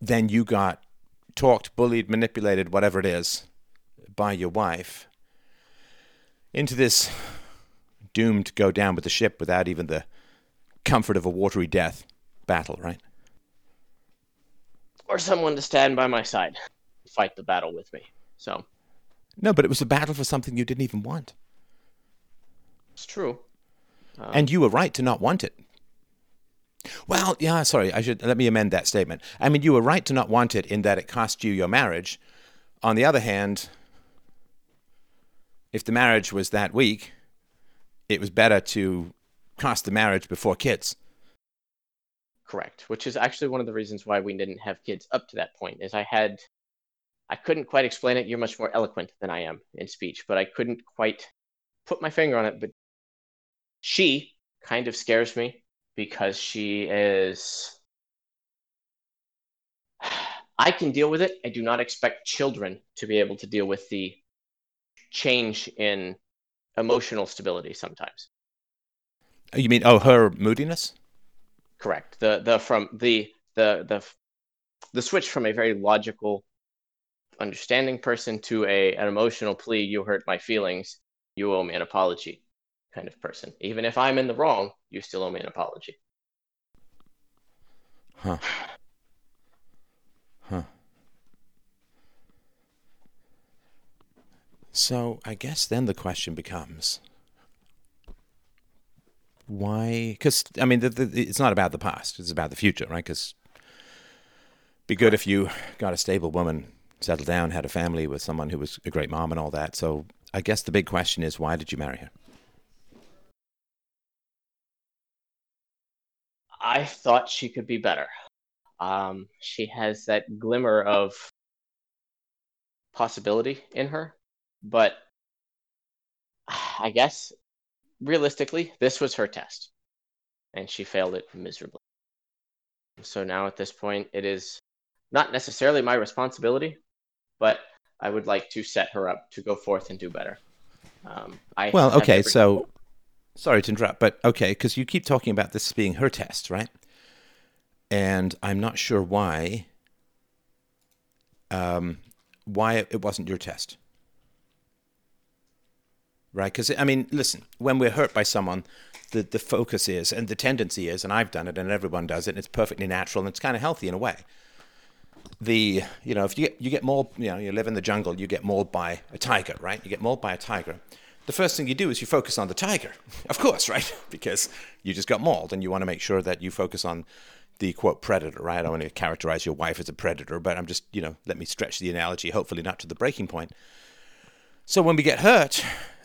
then you got talked, bullied, manipulated, whatever it is, by your wife into this doomed to go down with the ship without even the comfort of a watery death battle, right? Or someone to stand by my side, fight the battle with me. So No, but it was a battle for something you didn't even want. it's true. Um, and you were right to not want it. Well, yeah, sorry, I should let me amend that statement. I mean, you were right to not want it in that it cost you your marriage. On the other hand, if the marriage was that weak, it was better to cost the marriage before kids. Correct, which is actually one of the reasons why we didn't have kids up to that point. Is I had, I couldn't quite explain it. You're much more eloquent than I am in speech, but I couldn't quite put my finger on it. But she kind of scares me because she is. I can deal with it. I do not expect children to be able to deal with the change in emotional stability sometimes. You mean, oh, her moodiness? Correct. The the from the the the the switch from a very logical understanding person to a an emotional plea, you hurt my feelings, you owe me an apology kind of person. Even if I'm in the wrong, you still owe me an apology. Huh. Huh. So I guess then the question becomes why? Because I mean, the, the, it's not about the past; it's about the future, right? Because be good if you got a stable woman, settled down, had a family with someone who was a great mom and all that. So I guess the big question is, why did you marry her? I thought she could be better. Um, she has that glimmer of possibility in her, but I guess realistically, this was her test, and she failed it miserably. So now at this point, it is not necessarily my responsibility, but I would like to set her up to go forth and do better. Um, I well, okay, so sorry to interrupt, but okay, because you keep talking about this being her test, right? And I'm not sure why. Um, why it wasn't your test right? Because I mean, listen, when we're hurt by someone, the the focus is and the tendency is, and I've done it, and everyone does it, and it's perfectly natural, and it's kind of healthy in a way. The you know if you get you get mauled, you know you live in the jungle, you get mauled by a tiger, right? You get mauled by a tiger. The first thing you do is you focus on the tiger, of course, right? because you just got mauled, and you want to make sure that you focus on the quote predator, right? I don't want to characterize your wife as a predator, but I'm just, you know, let me stretch the analogy, hopefully not to the breaking point. So when we get hurt,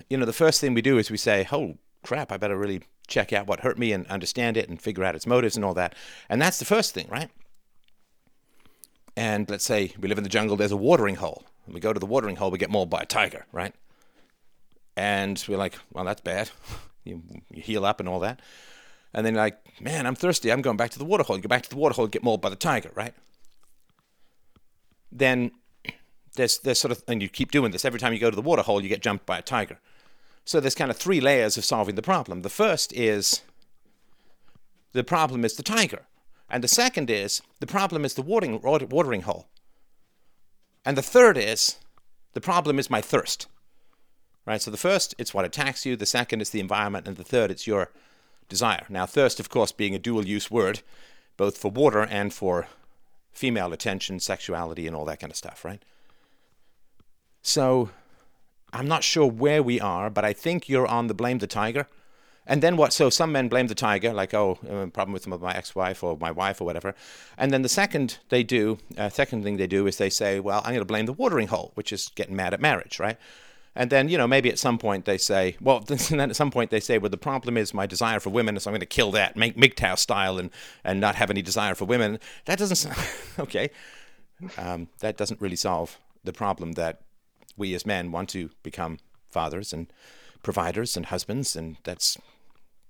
you know, the first thing we do is we say, oh, crap, I better really check out what hurt me and understand it and figure out its motives and all that. And that's the first thing, right? And let's say we live in the jungle, there's a watering hole. And we go to the watering hole, we get mauled by a tiger, right? And we're like, well, that's bad. you, you heal up and all that. And then like, man, I'm thirsty. I'm going back to the water hole. You go back to the water hole, get mauled by the tiger, right? Then there's there's sort of and you keep doing this every time you go to the water hole, you get jumped by a tiger. So there's kind of three layers of solving the problem. The first is the problem is the tiger. And the second is the problem is the watering, watering hole. And the third is the problem is my thirst. Right? So the first, it's what attacks you. The second it's the environment. And the third, it's your desire. Now, thirst, of course, being a dual use word, both for water and for female attention, sexuality, and all that kind of stuff, right? So I'm not sure where we are, but I think you're on the blame the tiger. And then what? So some men blame the tiger, like, oh, uh, problem with my ex-wife or my wife or whatever. And then the second they do, uh, second thing they do is they say, well, I'm going to blame the watering hole, which is getting mad at marriage, right? And then, you know, maybe at some point they say, well, then at some point they say, well, the problem is my desire for women, so I'm going to kill that, make MGTOW style and, and not have any desire for women. That doesn't, okay, um, that doesn't really solve the problem that we as men want to become fathers and providers and husbands, and that's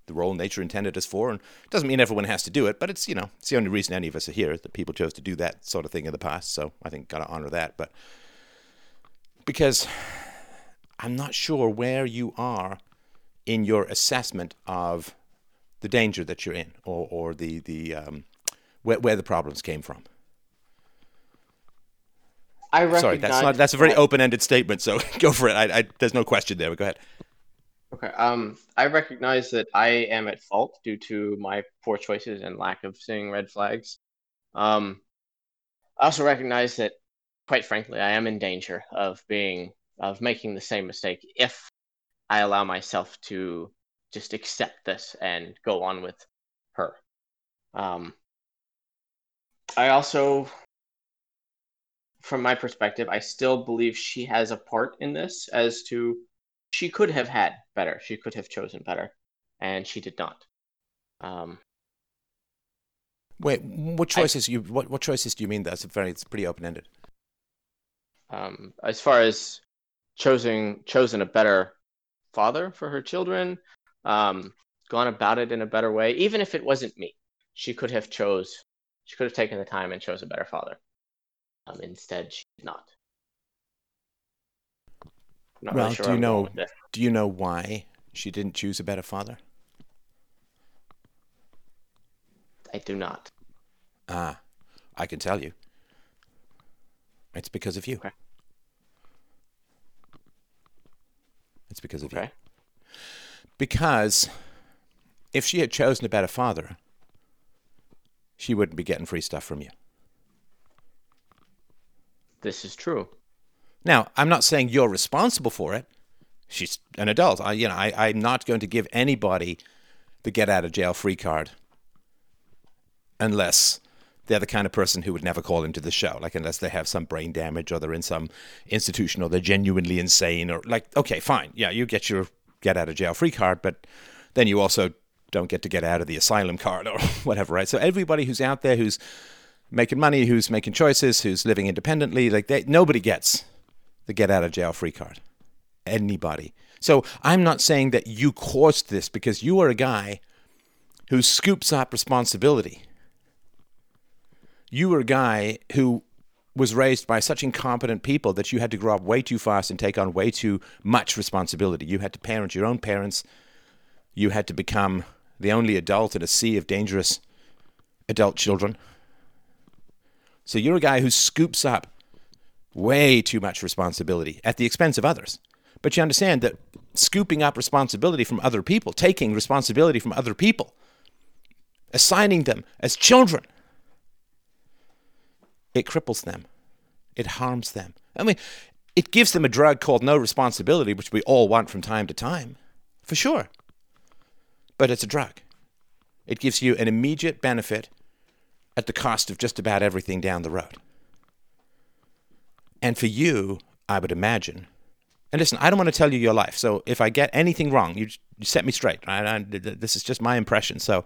the role nature intended us for. And it doesn't mean everyone has to do it, but it's you know it's the only reason any of us are here that people chose to do that sort of thing in the past. So I think got to honor that. But because I'm not sure where you are in your assessment of the danger that you're in, or or the the um, where where the problems came from. I recognize. Sorry, that's not that's a very open-ended statement. So go for it. I, I, there's no question there. But go ahead. Okay. Um, I recognize that I am at fault due to my poor choices and lack of seeing red flags. Um, I also recognize that, quite frankly, I am in danger of being of making the same mistake if I allow myself to just accept this and go on with her. Um, I also from my perspective, I still believe she has a part in this as to she could have had better. She could have chosen better, and she did not. Um, Wait, what choices I, you what what choices do you mean? That's very it's pretty open ended. Um, as far as choosing chosen a better father for her children, um, gone about it in a better way. Even if it wasn't me, she could have chose. She could have taken the time and chose a better father. Um, instead, she did not. not well, really sure do you know? Do you know why she didn't choose a better father? I do not. Ah, I can tell you. It's because of you. Okay. It's because of Okay. you. Because if she had chosen a better father, she wouldn't be getting free stuff from you. This is true. Now, I'm not saying you're responsible for it. She's an adult. I, you know, I, I'm not going to give anybody the get out of jail free card unless they're the kind of person who would never call into the show, like unless they have some brain damage or they're in some institution or they're genuinely insane or like, okay, fine, yeah, you get your get out of jail free card, but then you also don't get to get out of the asylum card or whatever, right? So everybody who's out there who's making money, who's making choices, who's living independently, like they, nobody gets the get out of jail free card. Anybody. So I'm not saying that you caused this because you are a guy who scoops up responsibility. You were a guy who was raised by such incompetent people that you had to grow up way too fast and take on way too much responsibility. You had to parent your own parents. You had to become the only adult in a sea of dangerous adult children. So you're a guy who scoops up way too much responsibility at the expense of others. But you understand that scooping up responsibility from other people, taking responsibility from other people, assigning them as children, it cripples them. It harms them. I mean, it gives them a drug called no responsibility, which we all want from time to time, for sure. But it's a drug. It gives you an immediate benefit at the cost of just about everything down the road. And for you, I would imagine. And listen, I don't want to tell you your life. So if I get anything wrong, you, you set me straight. Right? I, this is just my impression. So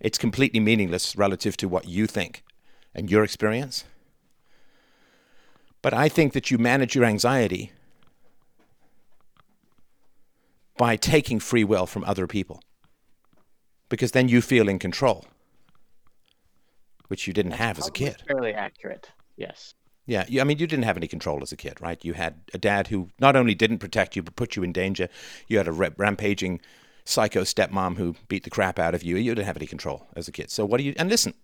it's completely meaningless relative to what you think and your experience. But I think that you manage your anxiety by taking free will from other people. Because then you feel in control, which you didn't have as a kid. Fairly accurate. Yes. Yeah, you, I mean, you didn't have any control as a kid, right? You had a dad who not only didn't protect you, but put you in danger. You had a rampaging psycho stepmom who beat the crap out of you. You didn't have any control as a kid. So what do you? And listen,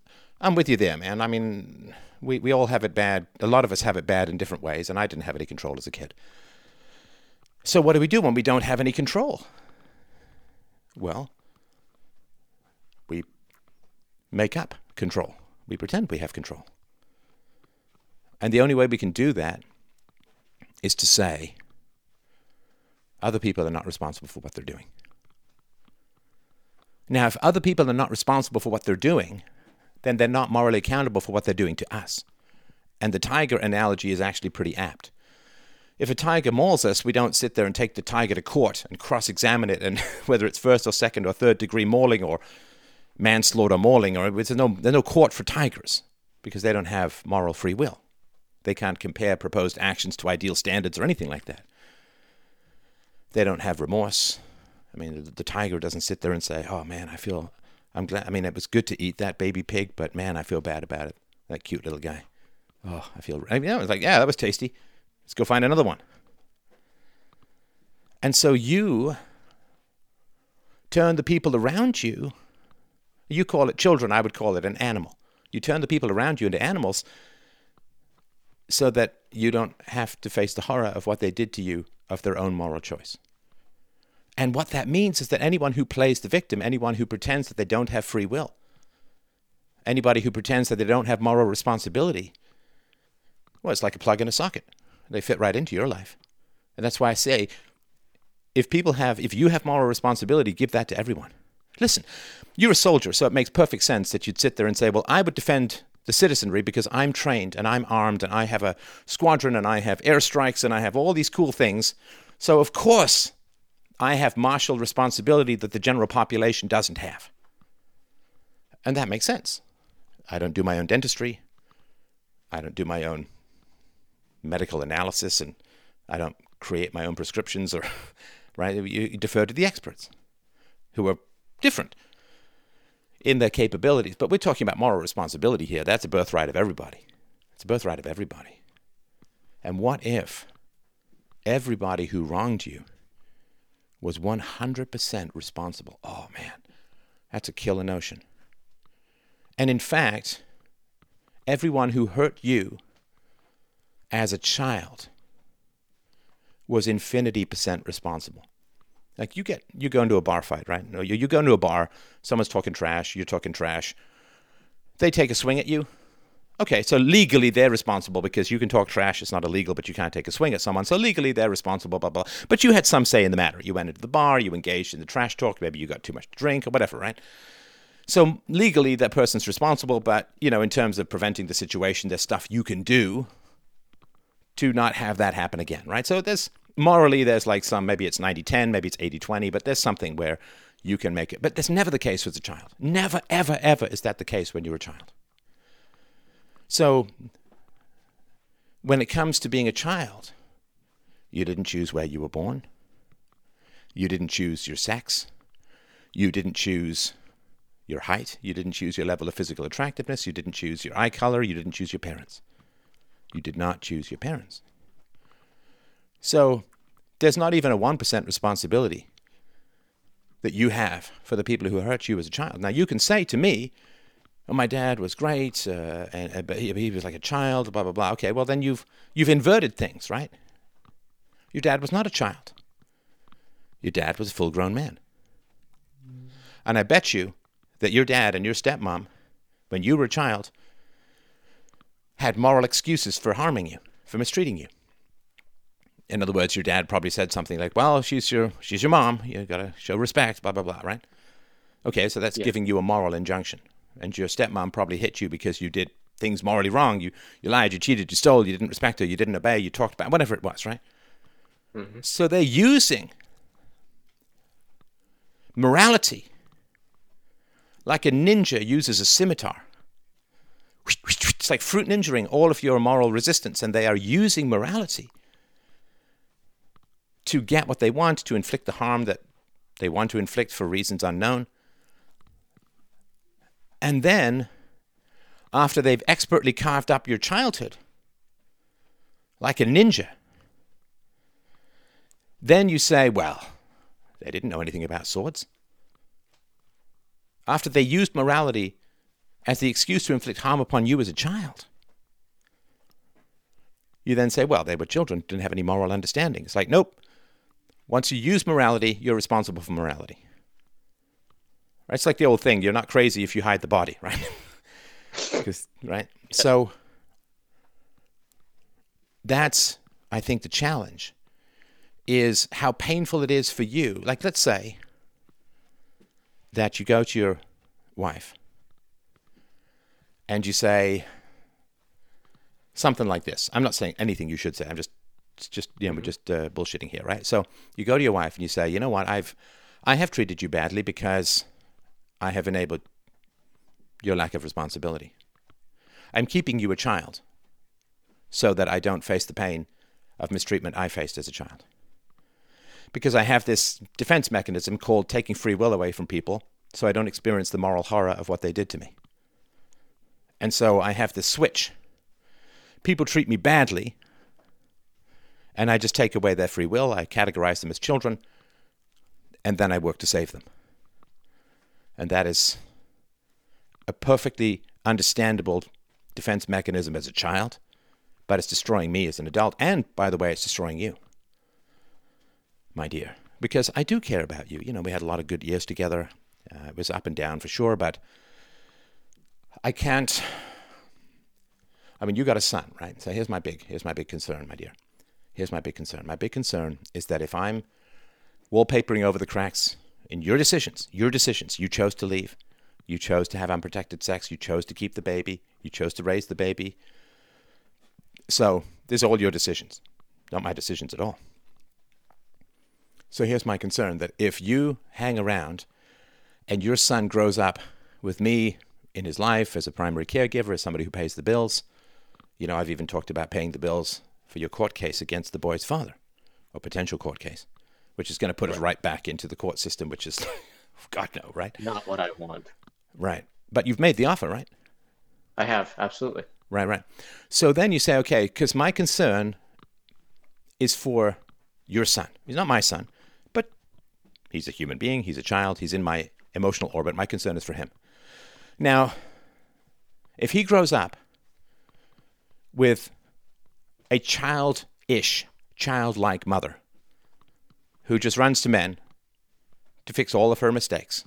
I'm with you there, man. I mean, we we all have it bad. A lot of us have it bad in different ways, and I didn't have any control as a kid. So what do we do when we don't have any control? Well, we make up control. We pretend we have control. And the only way we can do that is to say other people are not responsible for what they're doing. Now, if other people are not responsible for what they're doing, then they're not morally accountable for what they're doing to us. And the tiger analogy is actually pretty apt. If a tiger mauls us, we don't sit there and take the tiger to court and cross examine it, and whether it's first or second or third degree mauling or manslaughter mauling, or there's no, there's no court for tigers because they don't have moral free will. They can't compare proposed actions to ideal standards or anything like that. They don't have remorse. I mean, the, the, tiger doesn't sit there and say, "Oh man, I feel I'm glad. I mean, it was good to eat that baby pig, but man, I feel bad about it. That cute little guy. Oh, I feel. I mean, it was like, yeah, that was tasty. Let's go find another one." And so you turn the people around you. You call it children. I would call it an animal. You turn the people around you into animals so that you don't have to face the horror of what they did to you of their own moral choice. And what that means is that anyone who plays the victim, anyone who pretends that they don't have free will, anybody who pretends that they don't have moral responsibility, well, it's like a plug in a socket. They fit right into your life. And that's why I say if people have, if you have moral responsibility, give that to everyone. Listen, you're a soldier, so it makes perfect sense that you'd sit there and say, well, I would defend the citizenry because I'm trained and I'm armed and I have a squadron and I have airstrikes and I have all these cool things. So, of course, I have martial responsibility that the general population doesn't have. And that makes sense. I don't do my own dentistry. I don't do my own medical analysis and I don't create my own prescriptions or right you defer to the experts who are different in their capabilities. But we're talking about moral responsibility here. That's a birthright of everybody. It's a birthright of everybody. And what if everybody who wronged you was 100% responsible? Oh, man, that's a killer notion. And in fact, everyone who hurt you as a child was infinity percent responsible. Like you get you go into a bar fight, right? No, you, you go into a bar, someone's talking trash, you're talking trash. They take a swing at you. Okay, so legally they're responsible because you can talk trash, it's not illegal, but you can't take a swing at someone. So legally they're responsible, blah blah. But you had some say in the matter. You went into the bar, you engaged in the trash talk, maybe you got too much to drink or whatever, right? So legally that person's responsible, but you know, in terms of preventing the situation, there's stuff you can do to not have that happen again, right? So there's morally there's like some maybe it's 90-10, maybe it's 80-20, but there's something where you can make it. But that's never the case with a child. Never, ever, ever is that the case when you're a child. So when it comes to being a child, you didn't choose where you were born. You didn't choose your sex. You didn't choose your height. You didn't choose your level of physical attractiveness. You didn't choose your eye color. You didn't choose your parents. You did not choose your parents. So there's not even a 1% responsibility that you have for the people who hurt you as a child. Now, you can say to me, oh, my dad was great, uh, and, but he, he was like a child, blah, blah, blah. Okay, well, then you've, you've inverted things, right? Your dad was not a child. Your dad was a full grown man. And I bet you that your dad and your stepmom, when you were a child, had moral excuses for harming you, for mistreating you. In other words, your dad probably said something like, "Well, she's your she's your mom. You gotta show respect." Blah blah blah. Right? Okay, so that's yeah. giving you a moral injunction. And your stepmom probably hit you because you did things morally wrong. You you lied, you cheated, you stole, you didn't respect her, you didn't obey, you talked about whatever it was. Right? Mm-hmm. So they're using morality like a ninja uses a scimitar it's like fruit ninjaing all of your moral resistance, and they are using morality to get what they want, to inflict the harm that they want to inflict for reasons unknown. And then, after they've expertly carved up your childhood, like a ninja, then you say, well, they didn't know anything about swords. After they used morality as the excuse to inflict harm upon you as a child. You then say, well, they were children, didn't have any moral understanding. It's like, nope. Once you use morality, you're responsible for morality. Right? It's like the old thing you're not crazy if you hide the body, right? right? So that's, I think, the challenge is how painful it is for you. Like, let's say that you go to your wife and you say something like this. I'm not saying anything you should say. I'm just, just you know, we're just uh, bullshitting here, right? So you go to your wife and you say, you know what, I've, I have treated you badly because I have enabled your lack of responsibility. I'm keeping you a child so that I don't face the pain of mistreatment I faced as a child. Because I have this defense mechanism called taking free will away from people so I don't experience the moral horror of what they did to me. And so I have this switch. People treat me badly, and I just take away their free will. I categorize them as children, and then I work to save them. And that is a perfectly understandable defense mechanism as a child, but it's destroying me as an adult. And by the way, it's destroying you, my dear, because I do care about you. You know, we had a lot of good years together. Uh, it was up and down for sure, but I can't. I mean, you got a son, right? So here's my big, here's my big concern, my dear. Here's my big concern. My big concern is that if I'm wallpapering over the cracks in your decisions, your decisions, you chose to leave, you chose to have unprotected sex, you chose to keep the baby, you chose to raise the baby. So this are all your decisions, not my decisions at all. So here's my concern that if you hang around and your son grows up with me in his life as a primary caregiver, as somebody who pays the bills. You know, I've even talked about paying the bills for your court case against the boy's father, or potential court case, which is going to put right. us right back into the court system, which is, God no, right? Not what I want. Right. But you've made the offer, right? I have, absolutely. Right, right. So then you say, okay, because my concern is for your son. He's not my son, but he's a human being. He's a child. He's in my emotional orbit. My concern is for him. Now, if he grows up with a child childish, childlike mother who just runs to men to fix all of her mistakes.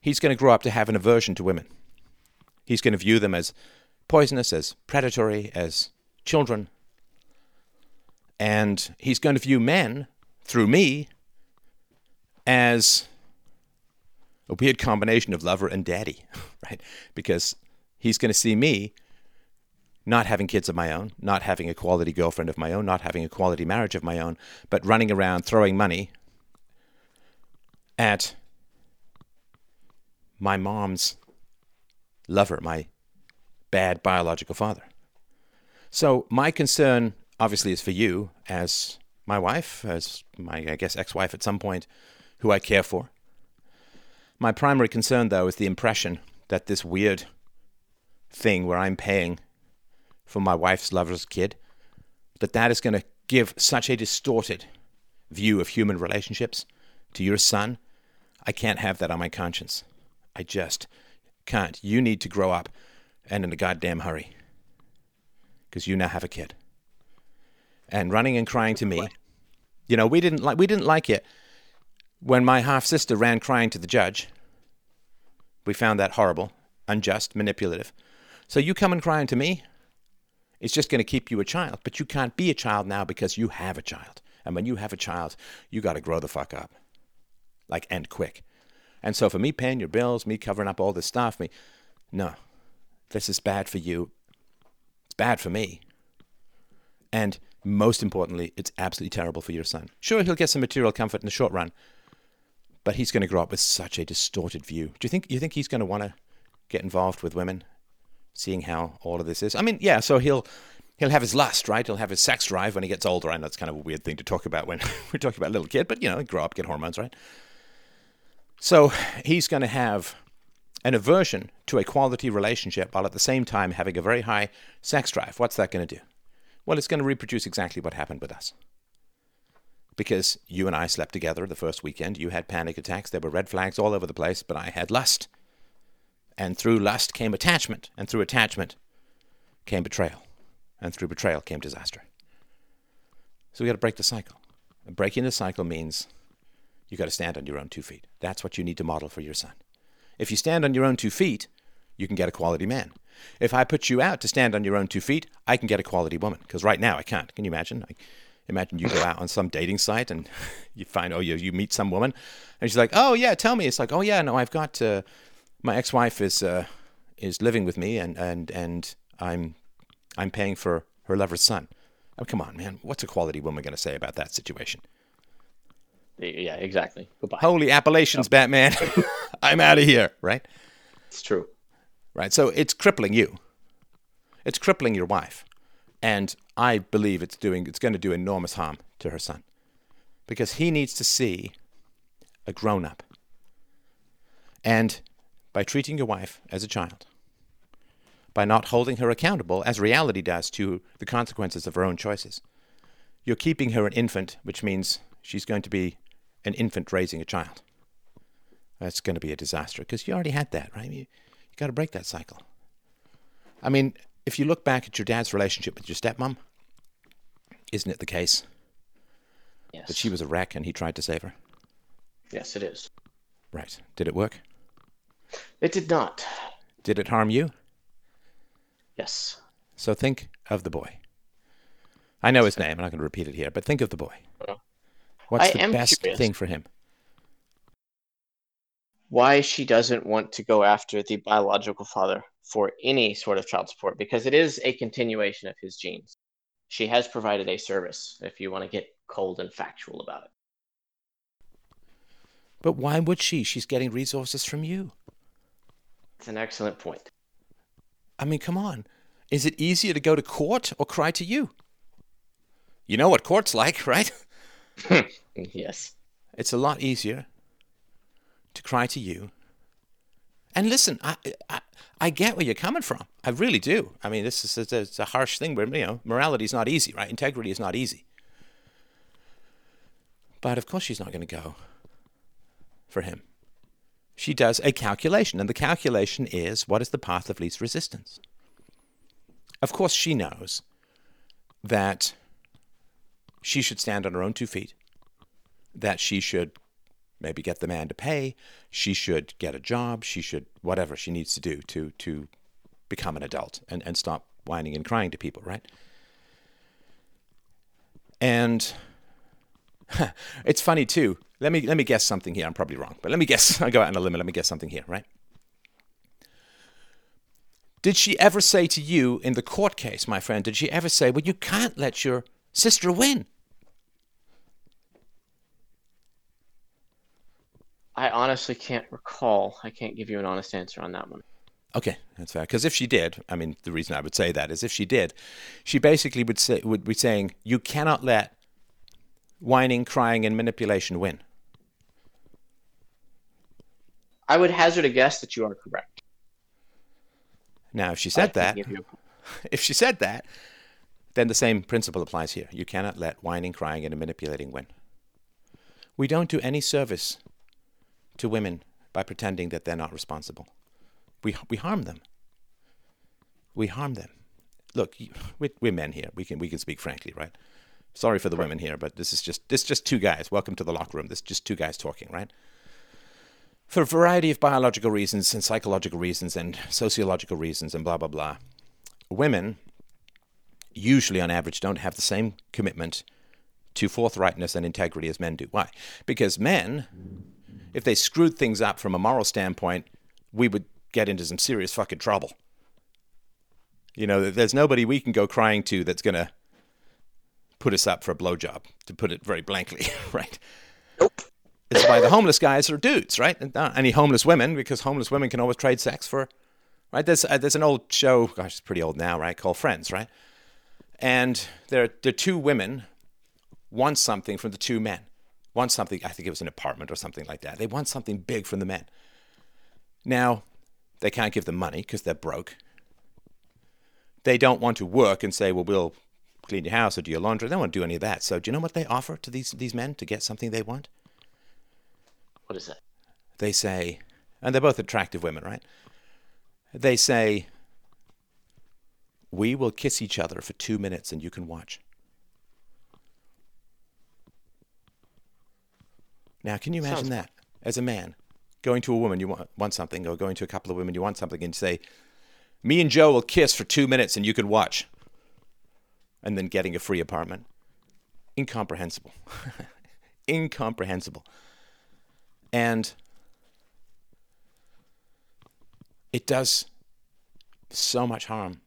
He's going to grow up to have an aversion to women. He's going to view them as poisonous, as predatory, as children. And he's going to view men, through me, as a weird combination of lover and daddy, right? Because he's going to see me not having kids of my own, not having a quality girlfriend of my own, not having a quality marriage of my own, but running around throwing money at my mom's lover, my bad biological father. So my concern obviously is for you as my wife, as my I guess ex-wife at some point, who I care for. My primary concern though is the impression that this weird thing where I'm paying for my wife's lover's kid, that that is going to give such a distorted view of human relationships to your son. I can't have that on my conscience. I just can't. You need to grow up and in a goddamn hurry because you now have a kid. And running and crying to me, you know, we didn't like we didn't like it when my half sister ran crying to the judge. We found that horrible, unjust, manipulative. So you come and crying to me, it's just going to keep you a child. But you can't be a child now because you have a child. And when you have a child, you got to grow the fuck up. Like, and quick. And so for me paying your bills, me covering up all this stuff, me, no, this is bad for you. It's bad for me. And most importantly, it's absolutely terrible for your son. Sure, he'll get some material comfort in the short run, but he's going to grow up with such a distorted view. Do you think you think he's going to want to get involved with women, seeing how all of this is? I mean, yeah. So he'll he'll have his lust, right? He'll have his sex drive when he gets older. I know it's kind of a weird thing to talk about when we're talking about a little kid, but you know, grow up, get hormones, right? So he's going to have an aversion to a quality relationship while at the same time having a very high sex drive. What's that going to do? Well, it's going to reproduce exactly what happened with us. Because you and I slept together the first weekend, you had panic attacks, there were red flags all over the place, but I had lust. And through lust came attachment, and through attachment came betrayal, and through betrayal came disaster. So we got to break the cycle. And breaking the cycle means you got to stand on your own two feet. That's what you need to model for your son. If you stand on your own two feet, you can get a quality man. If I put you out to stand on your own two feet, I can get a quality woman. Because right now I can't. Can you imagine? I, imagine you go out on some dating site and you find, oh, you, you meet some woman, and she's like, oh yeah, tell me. It's like, oh yeah, no, I've got uh, my ex-wife is uh, is living with me, and and and I'm I'm paying for her lover's son. Oh, come on, man. What's a quality woman going to say about that situation? Yeah, exactly. Goodbye. Holy Appalachians, Batman. I'm out of here, right? It's true. Right. So it's crippling you. It's crippling your wife. And I believe it's doing it's going to do enormous harm to her son. Because he needs to see a grown up. And by treating your wife as a child, by not holding her accountable, as reality does, to the consequences of her own choices, you're keeping her an infant, which means she's going to be an infant raising a child. That's going to be a disaster because you already had that, right? You, you got to break that cycle. I mean, if you look back at your dad's relationship with your stepmom, isn't it the case Yes. that she was a wreck and he tried to save her? Yes, it is. Right. Did it work? It did not. Did it harm you? Yes. So think of the boy. I know his name. I'm not going to repeat it here, but think of the boy. What's I the best curious. thing for him? Why she doesn't want to go after the biological father for any sort of child support because it is a continuation of his genes. She has provided a service if you want to get cold and factual about it. But why would she? She's getting resources from you. It's an excellent point. I mean, come on. Is it easier to go to court or cry to you? You know what court's like, right? yes. It's a lot easier to cry to you. And listen, I, I, I get where you're coming from. I really do. I mean, this is a, it's a harsh thing, but you know, morality is not easy, right? Integrity is not easy. But of course, she's not going to go for him. She does a calculation, and the calculation is what is the path of least resistance? Of course, she knows that she should stand on her own two feet, that she should maybe get the man to pay. She should get a job. She should whatever she needs to do to to become an adult and, and stop whining and crying to people, right? And it's funny too. Let me let me guess something here. I'm probably wrong, but let me guess. I'll go out on a limb. Let me guess something here, right? Did she ever say to you in the court case, my friend, did she ever say, well, you can't let your sister win? I honestly can't recall. I can't give you an honest answer on that one. Okay, that's fair. Because if she did, I mean, the reason I would say that is if she did, she basically would say would be saying you cannot let whining, crying, and manipulation win. I would hazard a guess that you are correct. Now, if she said that, if she said that, then the same principle applies here. You cannot let whining, crying, and manipulating win. We don't do any service to women by pretending that they're not responsible. We, we harm them. We harm them. Look, we're, we're men here. We can, we can speak frankly, right? Sorry for the right. women here, but this is just this is just two guys. Welcome to the locker room. This is just two guys talking, right? For a variety of biological reasons and psychological reasons and sociological reasons and blah blah blah. Women usually on average don't have the same commitment to forthrightness and integrity as men do. Why? Because men if they screwed things up from a moral standpoint, we would get into some serious fucking trouble. You know, there's nobody we can go crying to that's going to put us up for a blowjob, to put it very blankly, right? Nope. It's why the homeless guys are dudes, right? And not any homeless women, because homeless women can always trade sex for, right? There's, uh, there's an old show, gosh, it's pretty old now, right? Called Friends, right? And there, are two women want something from the two men want something, I think it was an apartment or something like that. They want something big from the men. Now, they can't give them money because they're broke. They don't want to work and say, well, we'll clean your house or do your laundry. They don't want to do any of that. So, do you know what they offer to these, these men to get something they want? What is that? They say, and they're both attractive women, right? They say, we will kiss each other for two minutes and you can watch. Now, can you imagine Sounds that as a man going to a woman you want, want something, or going to a couple of women you want something, and say, "Me and Joe will kiss for two minutes, and you can watch," and then getting a free apartment? Incomprehensible, incomprehensible, and it does so much harm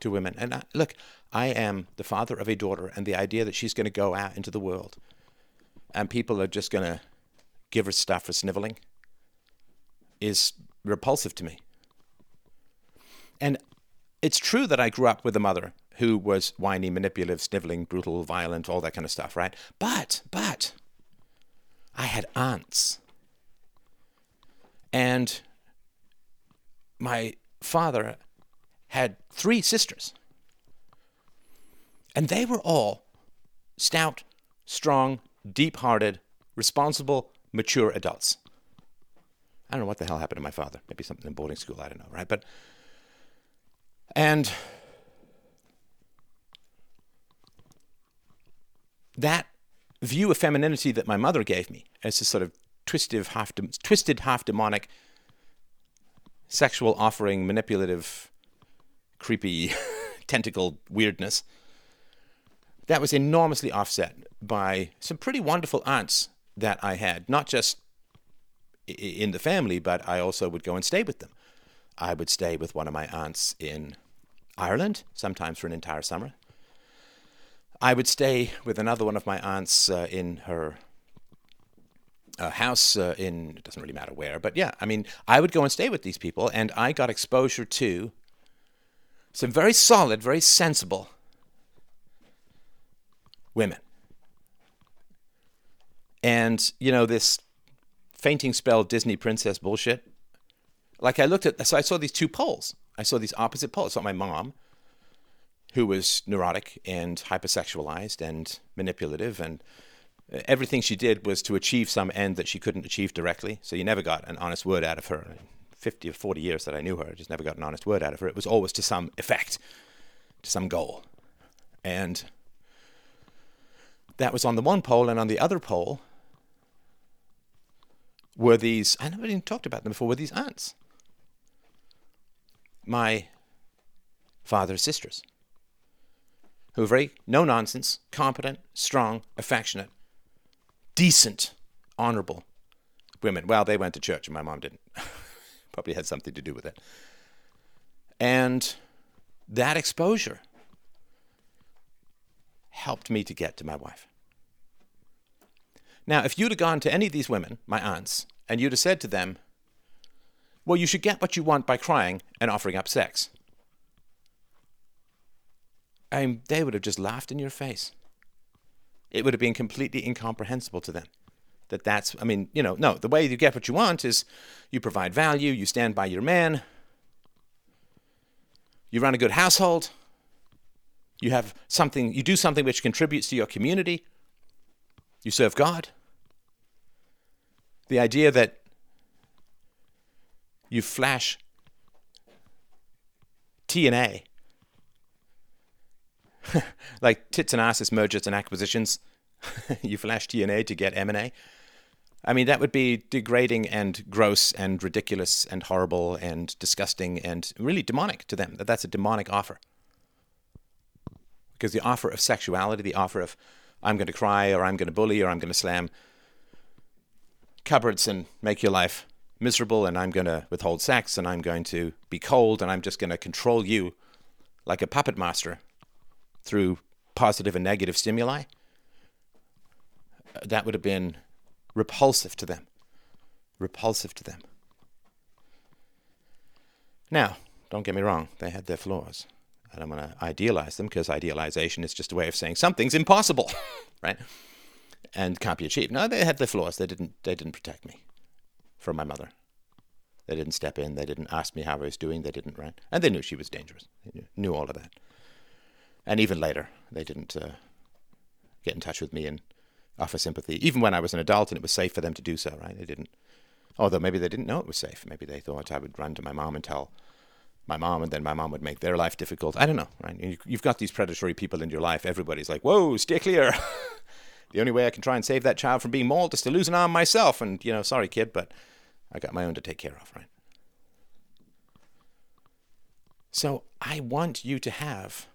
to women. And I, look, I am the father of a daughter, and the idea that she's going to go out into the world and people are just going to give her stuff for sniveling is repulsive to me. And it's true that I grew up with a mother who was whiny, manipulative, sniveling, brutal, violent, all that kind of stuff, right? But, but, I had aunts. And my father had three sisters. And they were all stout, strong, deep hearted, responsible, mature adults. I don't know what the hell happened to my father. Maybe something in boarding school. I don't know, right? But, and that view of femininity that my mother gave me as a sort of twisted, half, de- twisted, half demonic, sexual offering, manipulative, creepy, tentacle weirdness, that was enormously offset by some pretty wonderful aunts that I had, not just in the family, but I also would go and stay with them. I would stay with one of my aunts in Ireland, sometimes for an entire summer. I would stay with another one of my aunts uh, in her uh, house uh, in, it doesn't really matter where, but yeah, I mean, I would go and stay with these people, and I got exposure to some very solid, very sensible women. And, you know, this fainting spell Disney princess bullshit. Like I looked at, so I saw these two poles. I saw these opposite poles. I saw my mom, who was neurotic and hypersexualized and manipulative, and everything she did was to achieve some end that she couldn't achieve directly. So you never got an honest word out of her. 50 or 40 years that I knew her, I just never got an honest word out of her. It was always to some effect, to some goal. And that was on the one pole, and on the other pole, were these, I never even talked about them before, were these aunts. My father's sisters, who were very no nonsense, competent, strong, affectionate, decent, honorable women. Well, they went to church and my mom didn't. Probably had something to do with it. And that exposure helped me to get to my wife. Now, if you'd have gone to any of these women, my aunts, and you'd have said to them, well, you should get what you want by crying and offering up sex. They would have just laughed in your face. It would have been completely incomprehensible to them that that's, I mean, you know, no, the way you get what you want is you provide value, you stand by your man, you run a good household, you have something, you do something which contributes to your community, you serve God. The idea that you flash TNA, like tits and asses, mergers and acquisitions. you flash TNA to get M&A. I mean, that would be degrading and gross and ridiculous and horrible and disgusting and really demonic to them. That that's a demonic offer. Because the offer of sexuality, the offer of I'm going to cry or I'm going to bully or I'm going to slam cupboards and make your life miserable and I'm going to withhold sex and I'm going to be cold and I'm just going to control you like a puppet master through positive and negative stimuli, that would have been repulsive to them. Repulsive to them. Now, don't get me wrong, they had their flaws. I don't want to idealize them because idealization is just a way of saying something's impossible, right? And can't be achieved. No, they had their flaws. They didn't, they didn't protect me from my mother. They didn't step in. They didn't ask me how I was doing. They didn't, right? And they knew she was dangerous. They knew, knew all of that. And even later, they didn't uh, get in touch with me and offer sympathy, even when I was an adult and it was safe for them to do so, right? They didn't. Although maybe they didn't know it was safe. Maybe they thought I would run to my mom and tell my mom, and then my mom would make their life difficult. I don't know, right? You've got these predatory people in your life. Everybody's like, whoa, stay clear. the only way I can try and save that child from being mauled is to lose an arm myself. And, you know, sorry, kid, but I got my own to take care of, right? So I want you to have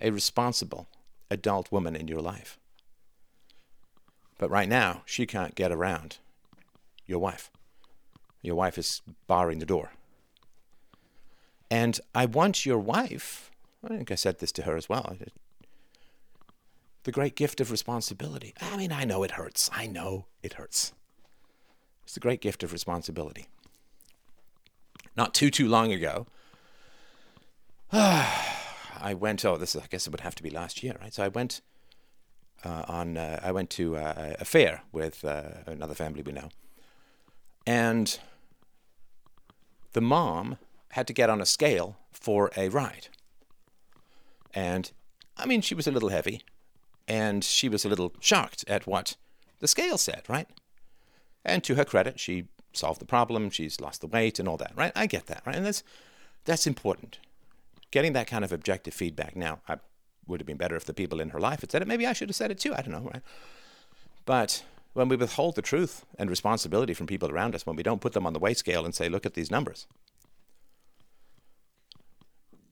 a responsible adult woman in your life. But right now, she can't get around your wife. Your wife is barring the door. And I want your wife, I think I said this to her as well, the great gift of responsibility. I mean, I know it hurts. I know it hurts. It's the great gift of responsibility. Not too, too long ago, I went, oh, this, is, I guess it would have to be last year, right? So I went uh, on uh, I went to uh, a fair with uh, another family we know, and the mom had to get on a scale for a ride, and I mean she was a little heavy, and she was a little shocked at what the scale said, right? And to her credit, she solved the problem. She's lost the weight and all that, right? I get that, right? And that's that's important. Getting that kind of objective feedback. Now, I would have been better if the people in her life had said it. Maybe I should have said it too. I don't know, right? But when we withhold the truth and responsibility from people around us, when we don't put them on the weight scale and say, look at these numbers,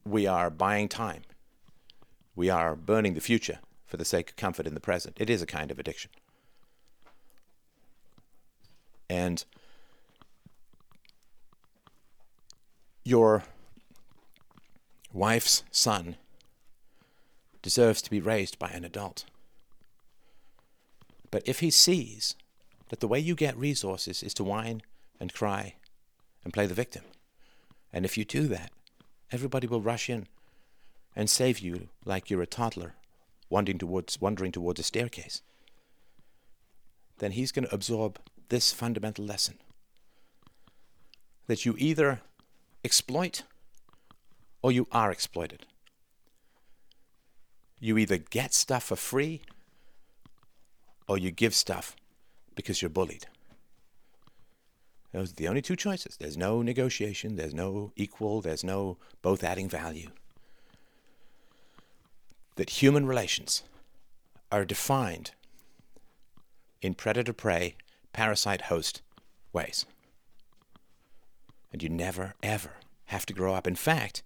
we are buying time. We are burning the future for the sake of comfort in the present. It is a kind of addiction. And your wife's son deserves to be raised by an adult. But if he sees that the way you get resources is to whine and cry and play the victim, and if you do that, everybody will rush in and save you like you're a toddler wandering towards, wandering towards a staircase, then he's going to absorb this fundamental lesson that you either exploit or you are exploited. You either get stuff for free or you give stuff because you're bullied. Those are the only two choices. There's no negotiation, there's no equal, there's no both adding value. That human relations are defined in predator prey, parasite host ways. And you never, ever have to grow up. In fact,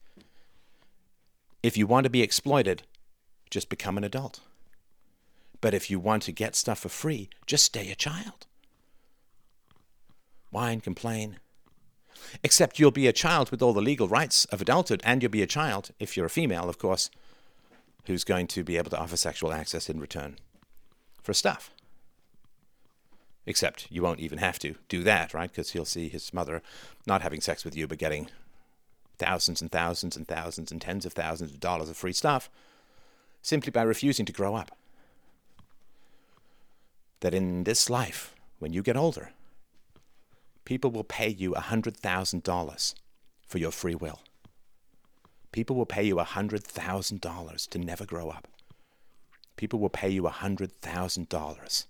if you want to be exploited, just become an adult. But if you want to get stuff for free, just stay a child. Whine, complain. Except you'll be a child with all the legal rights of adulthood, and you'll be a child, if you're a female, of course, who's going to be able to offer sexual access in return for stuff. Except you won't even have to do that, right? Because he'll see his mother not having sex with you, but getting thousands and thousands and thousands and tens of thousands of dollars of free stuff simply by refusing to grow up. That in this life, when you get older, people will pay you $100,000 for your free will. People will pay you $100,000 to never grow up. People will pay you $100,000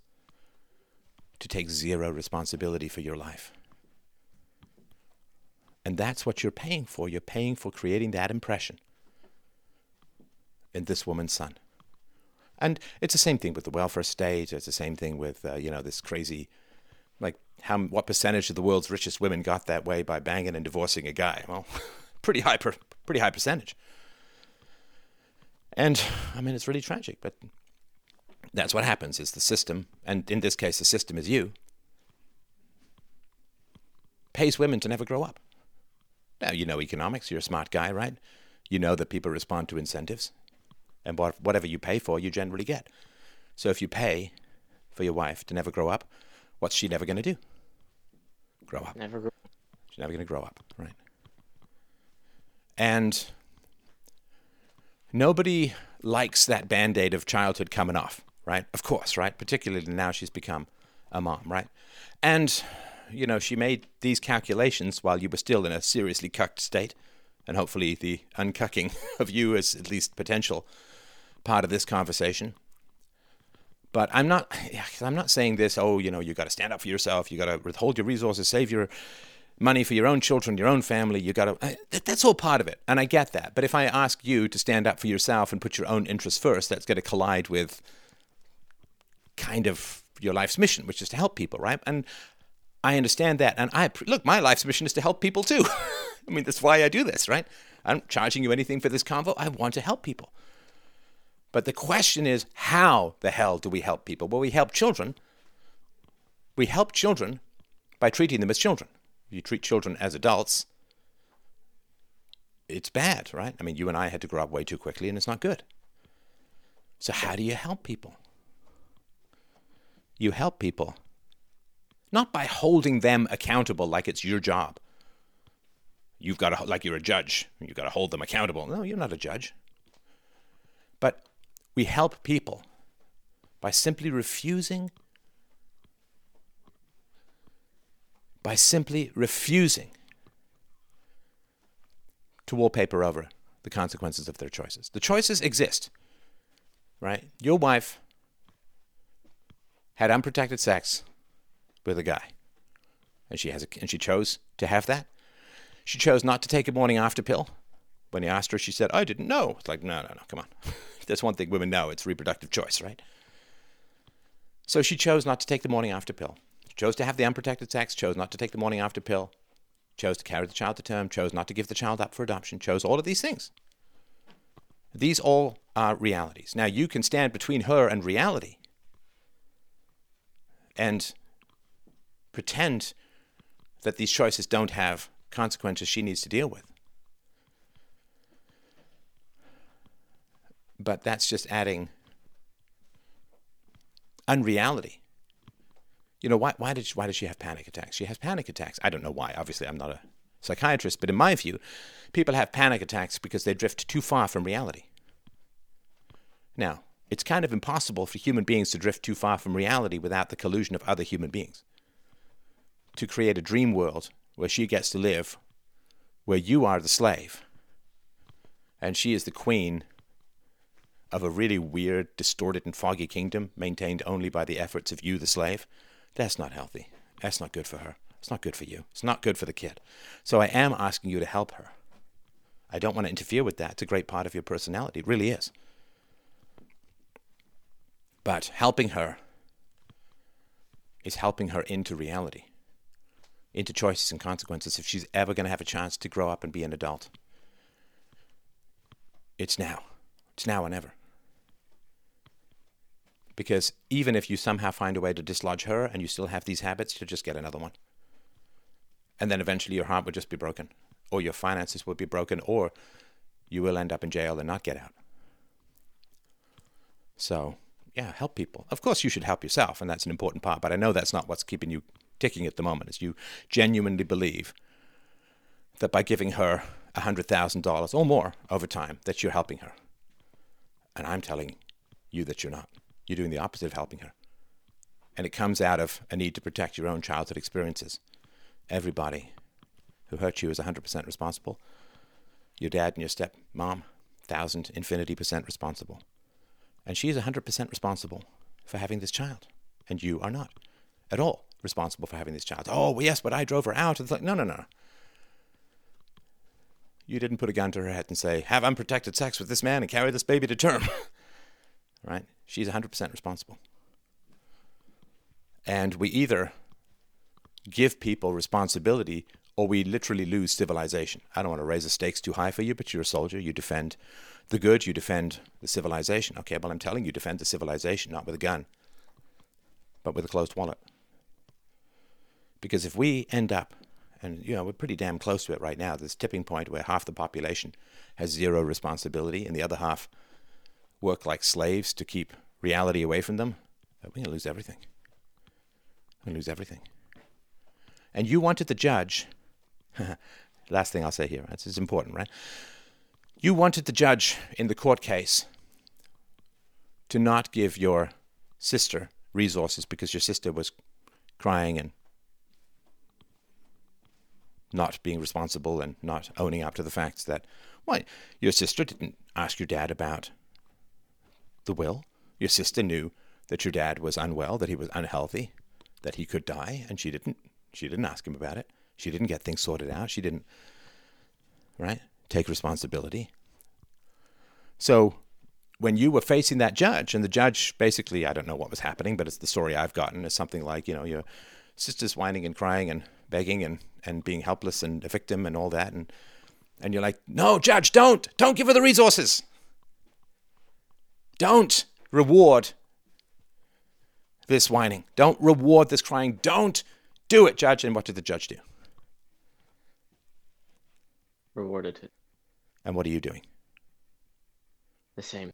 to take zero responsibility for your life. And that's what you're paying for. You're paying for creating that impression in this woman's son. And it's the same thing with the welfare state. It's the same thing with, uh, you know, this crazy, like, how what percentage of the world's richest women got that way by banging and divorcing a guy? Well, pretty high, per, pretty high percentage. And I mean, it's really tragic, but that's what happens. Is the system, and in this case, the system is you, pays women to never grow up. Now, you know economics, you're a smart guy, right? You know that people respond to incentives. And whatever you pay for, you generally get. So if you pay for your wife to never grow up, what's she never going to do? Grow up. Never grow She's never going to grow up, right? And nobody likes that band aid of childhood coming off, right? Of course, right? Particularly now she's become a mom, right? And you know, she made these calculations while you were still in a seriously cucked state, and hopefully the uncucking of you is at least potential part of this conversation. But I'm not, I'm not saying this. Oh, you know, you got to stand up for yourself. You got to withhold your resources, save your money for your own children, your own family. You got to. That's all part of it, and I get that. But if I ask you to stand up for yourself and put your own interests first, that's going to collide with kind of your life's mission, which is to help people, right? And I understand that. And I look, my life's mission is to help people too. I mean, that's why I do this, right? I'm charging you anything for this convo. I want to help people. But the question is, how the hell do we help people? Well, we help children. We help children by treating them as children. If you treat children as adults, it's bad, right? I mean, you and I had to grow up way too quickly, and it's not good. So, how do you help people? You help people not by holding them accountable like it's your job. You've got to, like you're a judge, you've got to hold them accountable. No, you're not a judge. But we help people by simply refusing, by simply refusing to wallpaper over the consequences of their choices. The choices exist, right? Your wife had unprotected sex with a guy. And she has a, and she chose to have that. She chose not to take a morning after pill. When he asked her, she said, I didn't know. It's like, no, no, no, come on. That's one thing women know. It's reproductive choice, right? So she chose not to take the morning after pill. She chose to have the unprotected sex, chose not to take the morning after pill, chose to carry the child to term, chose not to give the child up for adoption, chose all of these things. These all are realities. Now you can stand between her and reality and pretend that these choices don't have consequences she needs to deal with. But that's just adding unreality. You know, why, why, did she, why does she have panic attacks? She has panic attacks. I don't know why. Obviously, I'm not a psychiatrist, but in my view, people have panic attacks because they drift too far from reality. Now, it's kind of impossible for human beings to drift too far from reality without the collusion of other human beings to create a dream world where she gets to live, where you are the slave, and she is the queen of a really weird, distorted, and foggy kingdom maintained only by the efforts of you, the slave, that's not healthy. That's not good for her. It's not good for you. It's not good for the kid. So I am asking you to help her. I don't want to interfere with that. It's a great part of your personality. It really is. But helping her is helping her into reality into choices and consequences if she's ever going to have a chance to grow up and be an adult. It's now. It's now or never. Because even if you somehow find a way to dislodge her and you still have these habits, you'll just get another one. And then eventually your heart will just be broken, or your finances will be broken, or you will end up in jail and not get out. So, yeah, help people. Of course, you should help yourself, and that's an important part, but I know that's not what's keeping you ticking at the moment, is you genuinely believe that by giving her $100,000 or more over time, that you're helping her. And I'm telling you that you're not. You're doing the opposite of helping her. And it comes out of a need to protect your own childhood experiences. Everybody who hurt you is 100% responsible. Your dad and your stepmom, thousand infinity percent responsible. And she is 100% responsible for having this child. And you are not at all responsible for having this child. Oh, yes, but I drove her out. It's like, no, no, no. You didn't put a gun to her head and say, have unprotected sex with this man and carry this baby to term. right? She's 100% responsible. And we either give people responsibility or we literally lose civilization. I don't want to raise the stakes too high for you, but you're a soldier. You defend the good, you defend the civilization. Okay, well, I'm telling you, defend the civilization, not with a gun, but with a closed wallet. Because if we end up, and you know, we're pretty damn close to it right now, this tipping point where half the population has zero responsibility and the other half work like slaves to keep reality away from them, uh, we're going to lose everything. We're going to lose everything. And you wanted the judge, last thing I'll say here, this is important, right? You wanted the judge in the court case to not give your sister resources because your sister was crying and not being responsible and not owning up to the facts that, well, your sister didn't ask your dad about the will. Your sister knew that your dad was unwell, that he was unhealthy, that he could die, and she didn't. She didn't ask him about it. She didn't get things sorted out. She didn't, right? take responsibility. So when you were facing that judge, and the judge basically, I don't know what was happening, but it's the story I've gotten, is something like, you know, your sister's whining and crying and begging and, and being helpless and a victim and all that. And, and you're like, no, judge, don't. Don't give her the resources. Don't reward this whining. Don't reward this crying. Don't do it, judge. And what did the judge do? Rewarded it. And what are you doing? The same.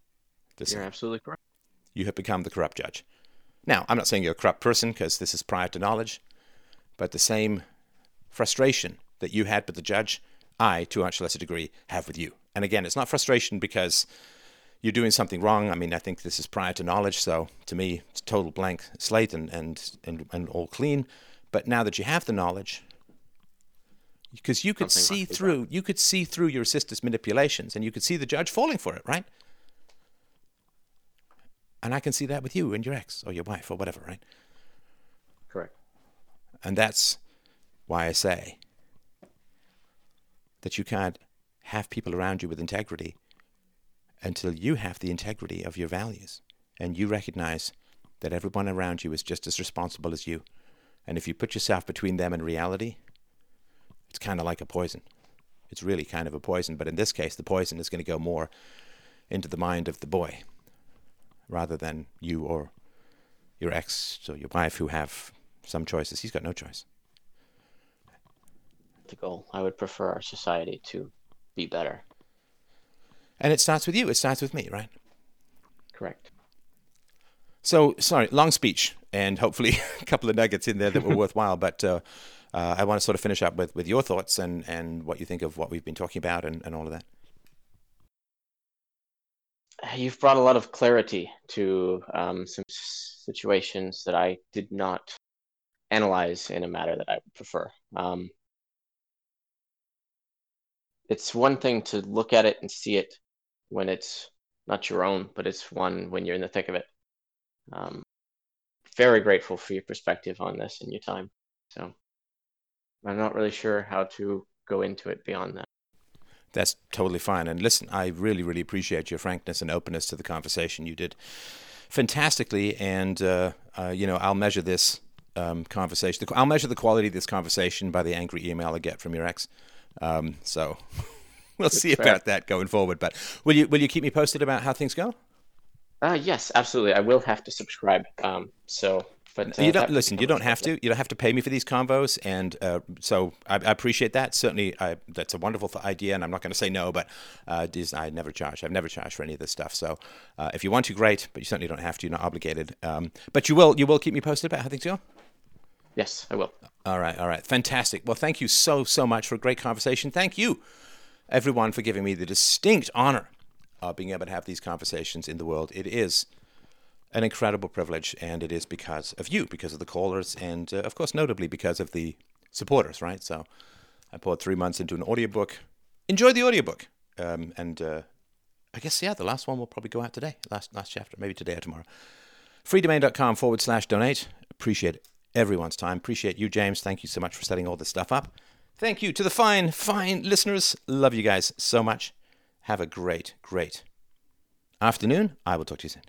The You're absolutely correct. You have become the corrupt judge. Now, I'm not saying you're a corrupt person because this is prior to knowledge, but the same frustration that you had with the judge, I, to a much lesser degree, have with you. And again, it's not frustration because you're doing something wrong. I mean, I think this is prior to knowledge, so to me, it's total blank slate and, and, and, and all clean. But now that you have the knowledge, because you could Something see through you could see through your sister's manipulations and you could see the judge falling for it right and i can see that with you and your ex or your wife or whatever right Correct. and that's why i say that you can't have people around you with integrity until you have the integrity of your values and you recognize that everyone around you is just as responsible as you and if you put yourself between them and reality it's kind of like a poison. It's really kind of a poison, but in this case, the poison is going to go more into the mind of the boy rather than you or your ex or your wife who have some choices. He's got no choice. The goal. I would prefer our society to be better. And it starts with you, it starts with me, right? Correct. So, sorry, long speech, and hopefully a couple of nuggets in there that were worthwhile, but. Uh, uh, I want to sort of finish up with, with your thoughts and, and what you think of what we've been talking about and, and all of that. You've brought a lot of clarity to um, some situations that I did not analyze in a manner that I would prefer. Um, it's one thing to look at it and see it when it's not your own, but it's one when you're in the thick of it. Um, very grateful for your perspective on this and your time. So I'm not really sure how to go into it beyond that. That's totally fine. And listen, I really, really appreciate your frankness and openness to the conversation. You did fantastically, and uh, uh, you know I'll measure this um, conversation. I'll measure the quality of this conversation by the angry email I get from your ex. Um, so we'll see fair. about that going forward. But will you will you keep me posted about how things go? Uh, yes, absolutely. I will have to subscribe. Um, so, but uh, you don't listen. You don't have to. You don't have to pay me for these convos, and uh, so I, I appreciate that. Certainly, I, that's a wonderful idea, and I'm not going to say no. But uh, I never charge. I've never charged for any of this stuff. So, uh, if you want to, great. But you certainly don't have to. You're not obligated. Um, but you will. You will keep me posted about how things go. Yes, I will. All right. All right. Fantastic. Well, thank you so so much for a great conversation. Thank you, everyone, for giving me the distinct honor of being able to have these conversations in the world. It is an incredible privilege, and it is because of you, because of the callers, and uh, of course, notably because of the supporters, right? So I poured three months into an audiobook. Enjoy the audiobook. Um, and uh, I guess, yeah, the last one will probably go out today, last, last chapter, maybe today or tomorrow. freedomain.com forward slash donate. Appreciate everyone's time. Appreciate you, James. Thank you so much for setting all this stuff up. Thank you to the fine, fine listeners. Love you guys so much. Have a great, great afternoon. I will talk to you soon.